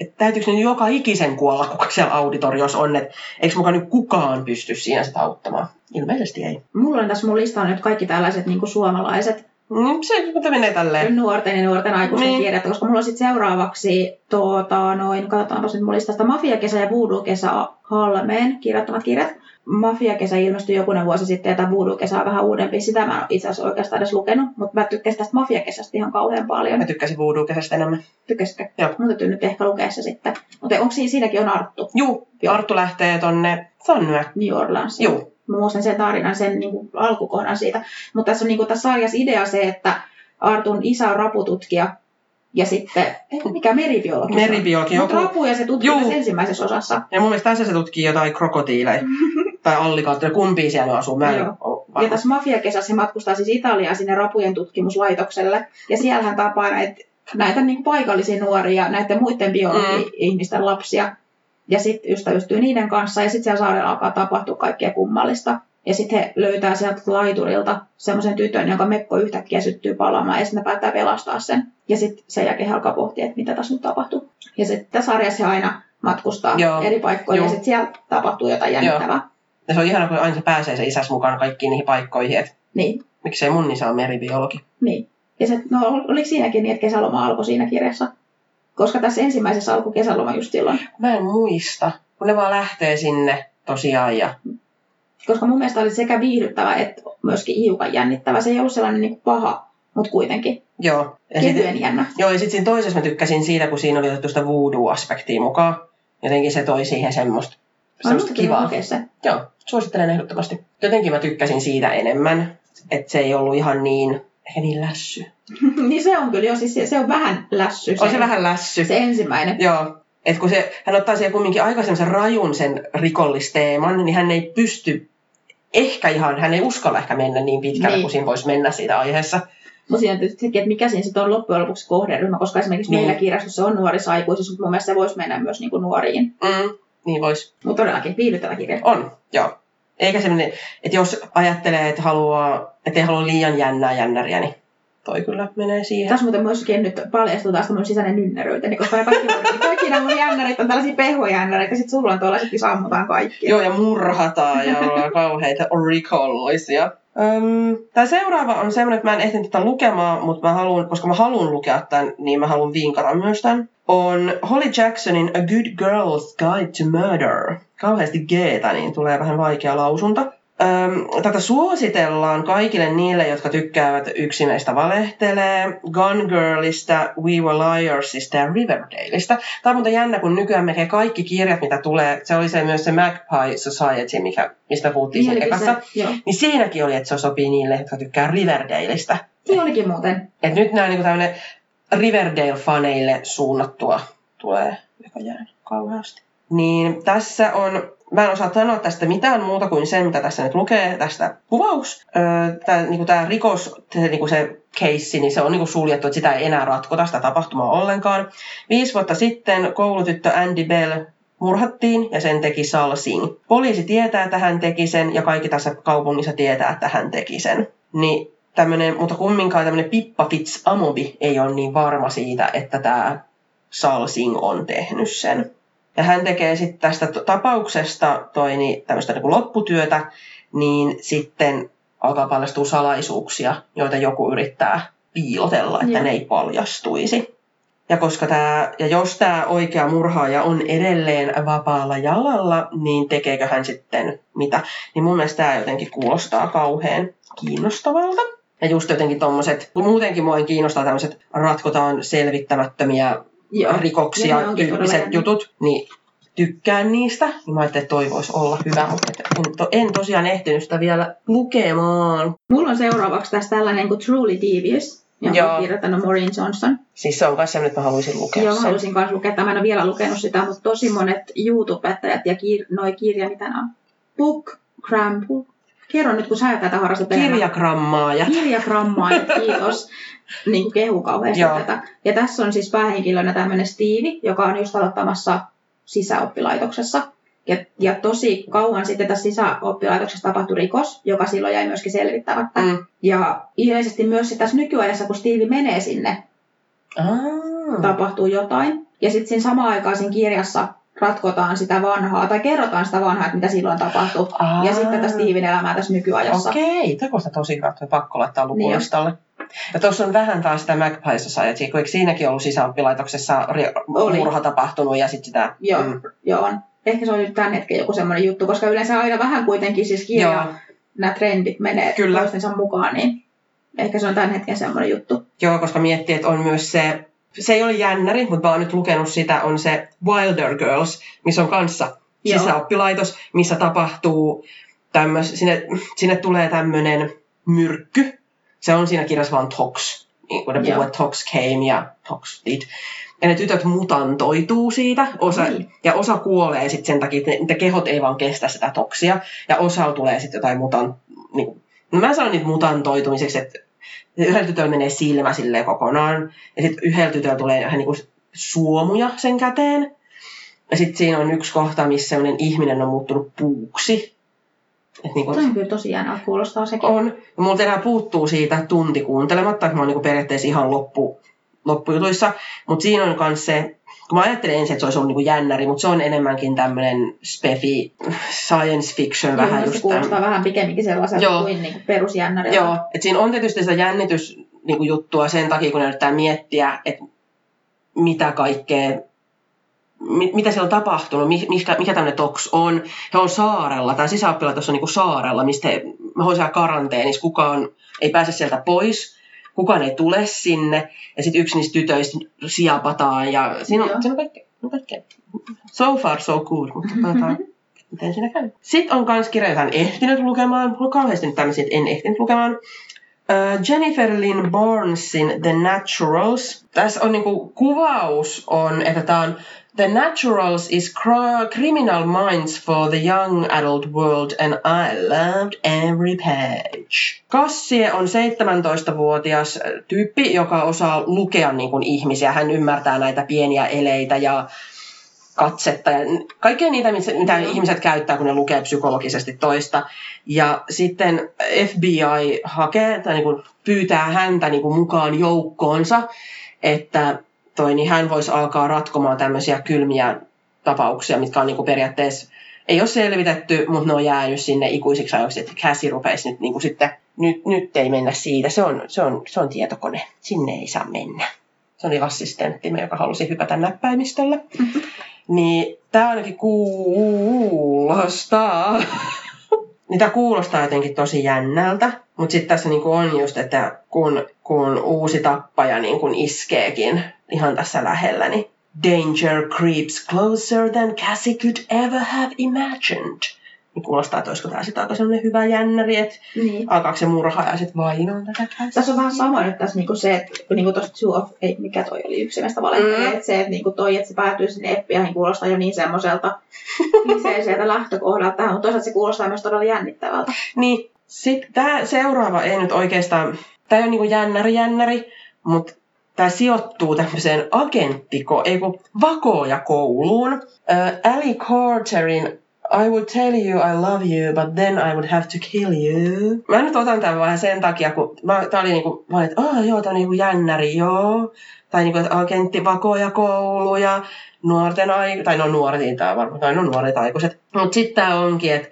Että täytyykö ne joka ikisen kuolla, kuka siellä auditoriossa on, että eikö mukaan nyt kukaan pysty siinä sitä auttamaan? Ilmeisesti ei. Mulla on tässä mun listalla nyt kaikki tällaiset niin kuin suomalaiset Mm, se mutta menee tälleen. nuorten ja nuorten aikuisten Niin. kirjat, koska mulla on sitten seuraavaksi, tuota, noin, katsotaanpa nyt mun listasta, Mafiakesä ja Voodoo-kesä Halmeen kirjoittamat kirjat. Mafiakesä ilmestyi jokunen vuosi sitten ja tämä Voodoo-kesä on vähän uudempi. Sitä mä en itse asiassa oikeastaan edes lukenut, mutta mä tykkäsin tästä Mafiakesästä ihan kauhean paljon. Mä tykkäsin voodoo-kesästä enemmän. Tykkäsitkö? Joo. Mun täytyy nyt ehkä lukea se sitten. Mutta onko siinä, siinäkin on Arttu Juu, Joo. Arttu lähtee tonne Sannyä. New Orleans? Juu. Muistan sen tarinan, sen niin kuin, alkukohdan siitä. Mutta tässä on niin kuin, tässä sarjassa idea se, että Artun isä on rapututkija ja sitten, mikä meribiologi? se on? Meribiologi, Mutta joku. rapuja se tutkii Juu. tässä ensimmäisessä osassa. Ja mun mielestä tässä se tutkii jotain krokotiileja. [laughs] tai allikaattoja, kumpia siellä asuu. Mä en Joo. oo Ja tässä mafiakesässä he matkustaa siis Italiaan sinne rapujen tutkimuslaitokselle. Ja siellä hän tapaa näitä, näitä niin paikallisia nuoria, näiden muiden biologi-ihmisten lapsia. Ja sitten ystävystyy niiden kanssa. Ja sitten siellä saarella alkaa tapahtua kaikkea kummallista. Ja sitten he löytää sieltä laiturilta semmoisen tytön, jonka mekko yhtäkkiä syttyy palamaan ja sitten ne päättää pelastaa sen. Ja sitten sen jälkeen he alkaa pohtia, että mitä tässä nyt tapahtuu. Ja sitten sarjassa he aina matkustaa Joo. eri paikkoihin ja Joo. sitten siellä tapahtuu jotain jännittävää. Ja se on ihana, kun aina se pääsee se isäs mukaan kaikkiin niihin paikkoihin, että Niin, miksei mun isä on meribiologi. niin. Ja se, no oliko siinäkin niin, että kesäloma alkoi siinä kirjassa? Koska tässä ensimmäisessä alkoi kesäloma just silloin. Mä en muista, kun ne vaan lähtee sinne tosiaan ja Koska mun mielestä oli sekä viihdyttävä että myöskin hiukan jännittävä. Se ei ollut sellainen niin paha, mutta kuitenkin joo. Ja sit, jännä. joo, ja sitten siinä toisessa mä tykkäsin siitä, kun siinä oli otettu sitä voodoo-aspektia mukaan. Jotenkin se toi siihen semmoista, semmoista kivaa. Se. Joo, suosittelen ehdottomasti. Jotenkin mä tykkäsin siitä enemmän, että se ei ollut ihan niin, niin lässy. [laughs] niin se on kyllä jo, siis se, se on vähän lässy. On se vähän lässy. Se ensimmäinen. Joo. Et kun se, hän ottaa siihen kumminkin aika semmoisen rajun sen rikollisteeman, niin hän ei pysty ehkä ihan, hän ei uskalla ehkä mennä niin pitkälle, Niin. kuin siinä voisi mennä siitä aiheessa. Mutta siinä tietysti sekin, että mikä siinä sitten on loppujen lopuksi kohderyhmä, koska esimerkiksi Niin. meillä kirjastossa on nuorisaikuisuus, mutta mun mielestä se voisi mennä myös niin kuin nuoriin. Mm, niin voisi. Mutta todellakin viihdyttävä kirja. On, joo. Eikä semmoinen, että jos ajattelee, että haluaa, että ei halua liian jännää jännäriä, niin toi kyllä menee siihen. Tässä muuten myöskin nyt paljastuu taas tämmöinen sisäinen nynneryyteni, koska ne kaikki, [laughs] kaikki nämä mun jännärit on tällaisia pehojännäreitä, ja sitten sulla on tuollaiset, missä ammutaan kaikki. Joo, ja murhataan ja ollaan [laughs] kauheita rikollisia. Öm, Tämä seuraava on semmoinen, että mä en ehtinyt tätä lukemaan, mutta mä haluan, koska mä haluan lukea tämän, niin mä haluan vinkata myös tämän. On Holly Jacksonin A Good Girl's Guide to Murder. Kauheasti g niin tulee vähän vaikea lausunta. Öm, tätä suositellaan kaikille niille, jotka tykkäävät Yksi meistä valehtelee, Gone Girlista, We Were Liarsista ja Riverdaleista. Tämä on muuten jännä, kun nykyään melkein kaikki kirjat, mitä tulee, se oli se myös se Magpie Society, mikä, mistä puhuttiin Niin siinä olikin ekassa. Niin siinäkin oli, että se sopii niille, jotka tykkää Riverdaleista. Niin olikin muuten. Et nyt nämä niin tämmöinen Riverdale-faneille suunnattua tulee näköjään kauheasti. Niin tässä on, mä en osaa sanoa tästä mitään muuta kuin sen, mitä tässä nyt lukee, tästä kuvaus. Öö, Tämä niin tää rikos, se, niin se keissi, niin se on niin suljettu, että sitä ei enää ratkota sitä tapahtumaa ollenkaan. Viisi vuotta sitten koulutyttö Andy Bell murhattiin ja sen teki Sal Singh. Poliisi tietää, että hän teki sen ja kaikki tässä kaupungissa tietää, että hän teki sen. Niin tämmönen, mutta kumminkaan tämmöinen Pippa Fitz Amobi ei ole niin varma siitä, että tämä Sal Singh on tehnyt sen. Ja hän tekee sitten tästä tapauksesta toi, niin tämmöistä niin lopputyötä, niin sitten alkaa paljastua salaisuuksia, joita joku yrittää piilotella, että Joo. ne ei paljastuisi. Ja, koska tää, ja jos tämä oikea murhaaja on edelleen vapaalla jalalla, niin tekeekö hän sitten mitä? Niin mun mielestä tämä jotenkin kuulostaa kauhean kiinnostavalta. Ja just jotenkin tommoset, muutenkin mua kiinnostaa tämmöiset ratkotaan selvittämättömiä Rikoksia ne onkin tyyppiset todella jutut, niin tykkään niistä. Niin mä ajattelin, että toi voisi olla hyvä, mutta en, to, en tosiaan ehtinyt sitä vielä lukemaan. Mulla on seuraavaksi tässä tällainen kuin Truly Devious, jonka Joo. on kirjoittanut Maureen Johnson. Siis se on myös sellainen, että mä haluaisin lukea Joo, sen. haluaisin kanssa lukea, mä en ole vielä lukenut sitä, mutta tosi monet YouTubettajat ja kir- noi kirja, mitä nämä on? Book. Kerro nyt, kun sä tätä harrastat ja Kirjagrammaa, ja kiitos. [laughs] niin kuin kehu kauheasti Joo. tätä. Ja tässä on siis päähenkilönä tämmöinen Steve, joka on just aloittamassa sisäoppilaitoksessa. Ja, ja tosi kauan sitten tässä sisäoppilaitoksessa tapahtui rikos, joka silloin jäi myöskin selvittämättä. Mm. Ja ilmeisesti myös tässä nykyajassa, kun Steve menee sinne, Aa. tapahtuu jotain. Ja sitten siinä samaan aikaan siinä kirjassa ratkotaan sitä vanhaa, tai kerrotaan sitä vanhaa, että mitä silloin tapahtui. Aa. Ja sitten tästä Steven elämää tässä nykyajassa. Okei, tämä kuulostaa tosi hyvältä. Pakko laittaa lukulistalle. Ja tuossa on vähän taas sitä Magpie Society, kun eikö siinäkin ollut sisäoppilaitoksessa ri- Oli. murha tapahtunut ja sitten sitä... Joo, Mm. joo on. Ehkä se on nyt tämän hetken joku semmoinen juttu, koska yleensä aina vähän kuitenkin siis kirja, Joo. nämä trendit menee Kyllä. toistensa mukaan, niin ehkä se on tämän hetken semmoinen juttu. Joo, koska miettii, että on myös se, se ei ole jännäri, mutta mä oon nyt lukenut sitä, on se Wilder Girls, missä on kanssa sisäoppilaitos, missä tapahtuu tämmöis, sinne, sinne tulee tämmöinen myrkky. Se on siinä kirjassa vaan tox, niin kuin ne puhuu, että tox came ja tox did. Ja ne tytöt mutantoituu siitä, osa, Niin. ja osa kuolee sitten sen takia, että ne, kehot ei vaan kestä sitä toksia, ja osalla tulee sitten jotain mutan, niin, No mä sanon niitä mutantoitumiseksi, että yhdellä tytöllä menee silmä silleen kokonaan, ja sitten yhdellä tytöllä tulee ihan niinku suomuja sen käteen. Ja sitten siinä on yksi kohta, missä sellainen ihminen on muuttunut puuksi. Et niinku, Toi on kyllä tosi jännä, kuulostaa sekin. on. Ja multa enää puuttuu siitä tunti kuuntelematta, että mä oon niinku periaatteessa ihan loppu, loppujutuissa. Mutta siinä on myös se, kun mä ajattelin ensin, että se olisi ollut niinku jännäri, mutta se on enemmänkin tämmöinen spefi, science fiction Joo, vähän se just kuulostaa tämän. vähän pikemminkin sellaiselta Joo. kuin niinku perusjännäriltä. Joo, että siinä on tietysti sitä jännitys niinku juttua sen takia, kun ne yrittää miettiä, että mitä kaikkea, mi- mitä siellä on tapahtunut, mi- mikä, mikä tämmöinen toks on. He on saarella, tämä sisäoppilaitos on niinku saarella, mistä he, he on siellä karanteenissa, kukaan ei pääse sieltä pois, kukaan ei tule sinne, ja sitten yksi niistä tytöistä siapataan, ja siinä on, siinä on kaikkea, on kaikkea. So far so good, mutta katsotaan, [laughs] miten siinä käy. Sitten on myös kirja, jota en ehtinyt lukemaan, mulla on kauheasti nyt tämmöisiä, että en ehtinyt lukemaan. Uh, Jennifer Lynn Barnesin The Naturals. Tässä on niinku kuvaus on, että tämä on The Naturals is cr- criminal minds for the young adult world and I loved every page. Kassie on 17-vuotias tyyppi, joka osaa lukea niin kuin ihmisiä. Hän ymmärtää näitä pieniä eleitä ja katsetta ja kaikkea niitä, mitä ihmiset käyttää, kun ne lukee psykologisesti toista. Ja sitten FBI hakee tai niin kuin pyytää häntä niin kuin mukaan joukkoonsa, että toi, niin hän voisi alkaa ratkomaan tämmöisiä kylmiä tapauksia, mitkä on niin kuin periaatteessa ei ole selvitetty, mutta ne on jäänyt sinne ikuisiksi ajoiksi, että Cassie rupeisi nyt niin kuin sitten, nyt, nyt ei mennä siitä, se on, se, on, se on tietokone, sinne ei saa mennä. Se oli assistenttimme, joka halusi hypätä näppäimistöllä. Niin tämä ainakin kuulostaa. niin tämä kuulostaa jotenkin tosi jännältä. Mutta sitten tässä niinku on just, että kun, kun uusi tappaja niinku iskeekin ihan tässä lähellä, niin Danger creeps closer than Cassie could ever have imagined. Niin kuulostaa, että olisiko tämä sitten aika sellainen hyvä jännäri, että Niin. alkaako se murhaa ja sitten vainoon tätä Cassie. Tässä on vähän sama nyt tässä niinku se, että kun niinku tuosta Two of, ei, mikä toi oli yksi meistä valehtelee, Mm. että se, että niinku toi, että se päätyy sinne FBIhin kuulostaa jo niin semmoiselta [laughs] kliseiseltä lähtökohdalta tähän, mutta toisaalta se kuulostaa myös todella jännittävältä. Niin, sitten tämä seuraava ei nyt oikeastaan, tämä ole niinku jännäri jännäri, mutta tämä sijoittuu tämmöiseen agenttiko, ei kun vakoojakouluun. Uh, Ali Carterin I would tell you I love you, but then I would have to kill you. Mä nyt otan tämän vähän sen takia, kun mä, tää oli niinku, mä olin, että oh, joo, tää on niinku jännäri, joo. Tai niinku, että agentti vakoojakoulu ja nuorten aikuiset, tai no nuoret, tää varmaan, tai no nuoret aikuiset. Mutta sitten tää onkin, että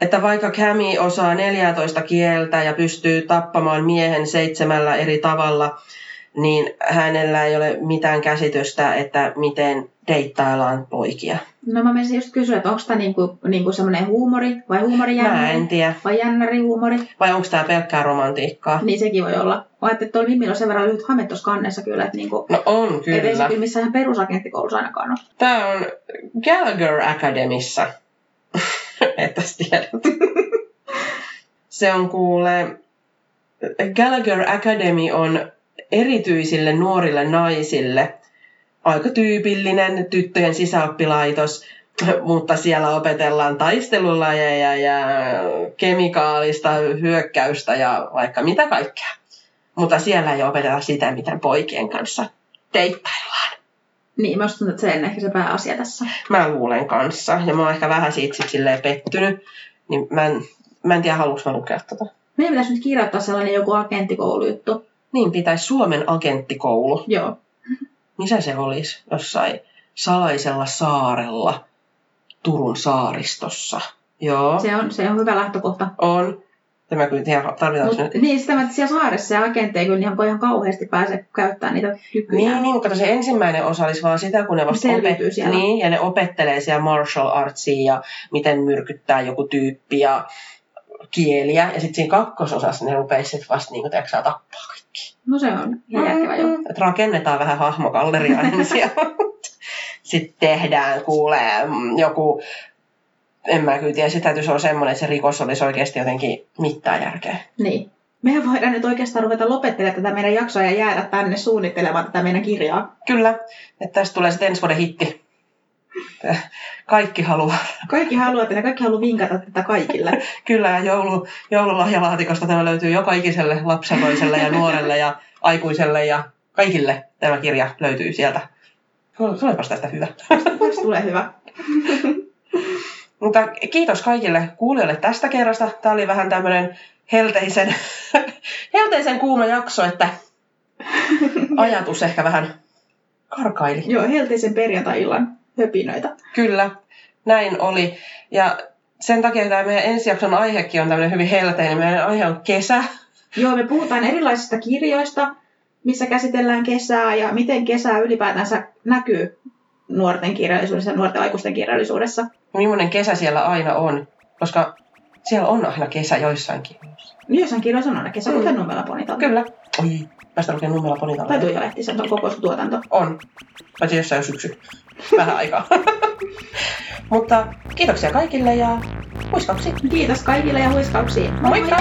että vaikka Cami osaa 14 kieltä ja pystyy tappamaan miehen seitsemällä eri tavalla, niin hänellä ei ole mitään käsitystä, että miten deittaillaan poikia. No mä menisin just kysyä, että onko tämä niinku, niinku semmoinen huumori vai Mä huumorijännäri en tiedä. vai jännärihuumori, Vai onko tämä pelkkää romantiikkaa? niin sekin voi olla. Mä ajattelin, että tuolla Mimmillä on sen verran lyhyt hame tuossa kannessa kyllä, että niinku, No on et ei se kyllä. kyllä missään perusagenttikoulussa ainakaan ole. Tämä on Gallagher Academissa. [laughs] Että tiedät. Se on kuule... Gallagher Academy on erityisille nuorille naisille aika tyypillinen tyttöjen sisäoppilaitos, mutta siellä opetellaan taistelulajeja ja kemikaalista hyökkäystä ja vaikka mitä kaikkea. Mutta siellä ei opeteta sitä, miten poikien kanssa deittaillaan. Niin, mä tuntuu, että se on ehkä se pääasia tässä. Mä luulen kanssa. Ja mä oon ehkä vähän siitä sit silleen pettynyt. Niin mä en, mä en tiedä, haluanko mä lukea tota. Meidän pitäisi nyt kirjoittaa sellainen joku agenttikoulujuttu. Niin pitäisi Suomen agenttikoulu. Joo. Missä se olisi? Jossain salaisella saarella Turun saaristossa. Joo, Se on, se on hyvä lähtökohta. on. Tämä kyllä tiedä, tarvitaanko Mut, nyt? niin, sitä että siellä saaressa ja agentteja kyllä ihan, ihan kauheasti pääse käyttämään niitä kykyjä. Niin, niin, mutta se ensimmäinen osa olisi vaan sitä, kun ne vasta siellä. Niin, ja ne opettelee siellä martial artsia ja miten myrkyttää joku tyyppi ja kieliä. Ja sitten siinä kakkososassa ne rupeaa sitten vasta niin kuin, tappaa kaikki. No se on järkevä jo. Et rakennetaan vähän hahmogalleria [laughs] ensin sitten tehdään, kuulee mm, joku, en mä kyllä tiedä, se täytyisi olla semmoinen, että se rikos olisi oikeasti jotenkin mitään järkeä. Niin. Mehän voidaan nyt oikeastaan ruveta lopettelemaan tätä meidän jaksoa ja jäädä tänne suunnittelemaan tätä meidän kirjaa. Kyllä, että tästä tulee sitten ensi vuoden hitti. Kaikki haluaa. Kaikki haluaa tätä, kaikki haluaa vinkata tätä kaikille. [laughs] Kyllä, ja joulu, joululahjalaatikosta tämä löytyy joka ikiselle lapsenloiselle ja nuorelle ja aikuiselle ja kaikille tämä kirja löytyy sieltä. Tulepas tästä hyvä. [laughs] Tästä tulee hyvä. [laughs] Mutta kiitos kaikille kuulijoille tästä kerrasta. Tämä oli vähän tämmöinen helteisen, helteisen kuuma jakso, että ajatus ehkä vähän karkaili. Joo, helteisen perjantai-illan höpinöitä. Kyllä, näin oli. Ja sen takia tämä meidän ensi jakson aihekin on tämmöinen hyvin helteinen. Meidän aihe on kesä. Joo, me puhutaan erilaisista kirjoista, missä käsitellään kesää ja miten kesää ylipäätänsä näkyy nuorten kirjallisuudessa ja nuorten aikuisten kirjallisuudessa. Ja millainen kesä siellä aina on, koska siellä on aina kesä joissain kirjoissa. Niin Jossain kirjoissa on aina kesä, Mm. kuten Nummela Ponitalta. Kyllä. Oi, mä sitä lukee nummella ponitalla. Tai Tuija Lehtisen, se on koko tuotanto. On. Paitsi jossain jo syksy. Vähän aikaa. [laughs] Mutta kiitoksia kaikille ja huiskauksia. Kiitos kaikille ja huiskauksia. Moikka!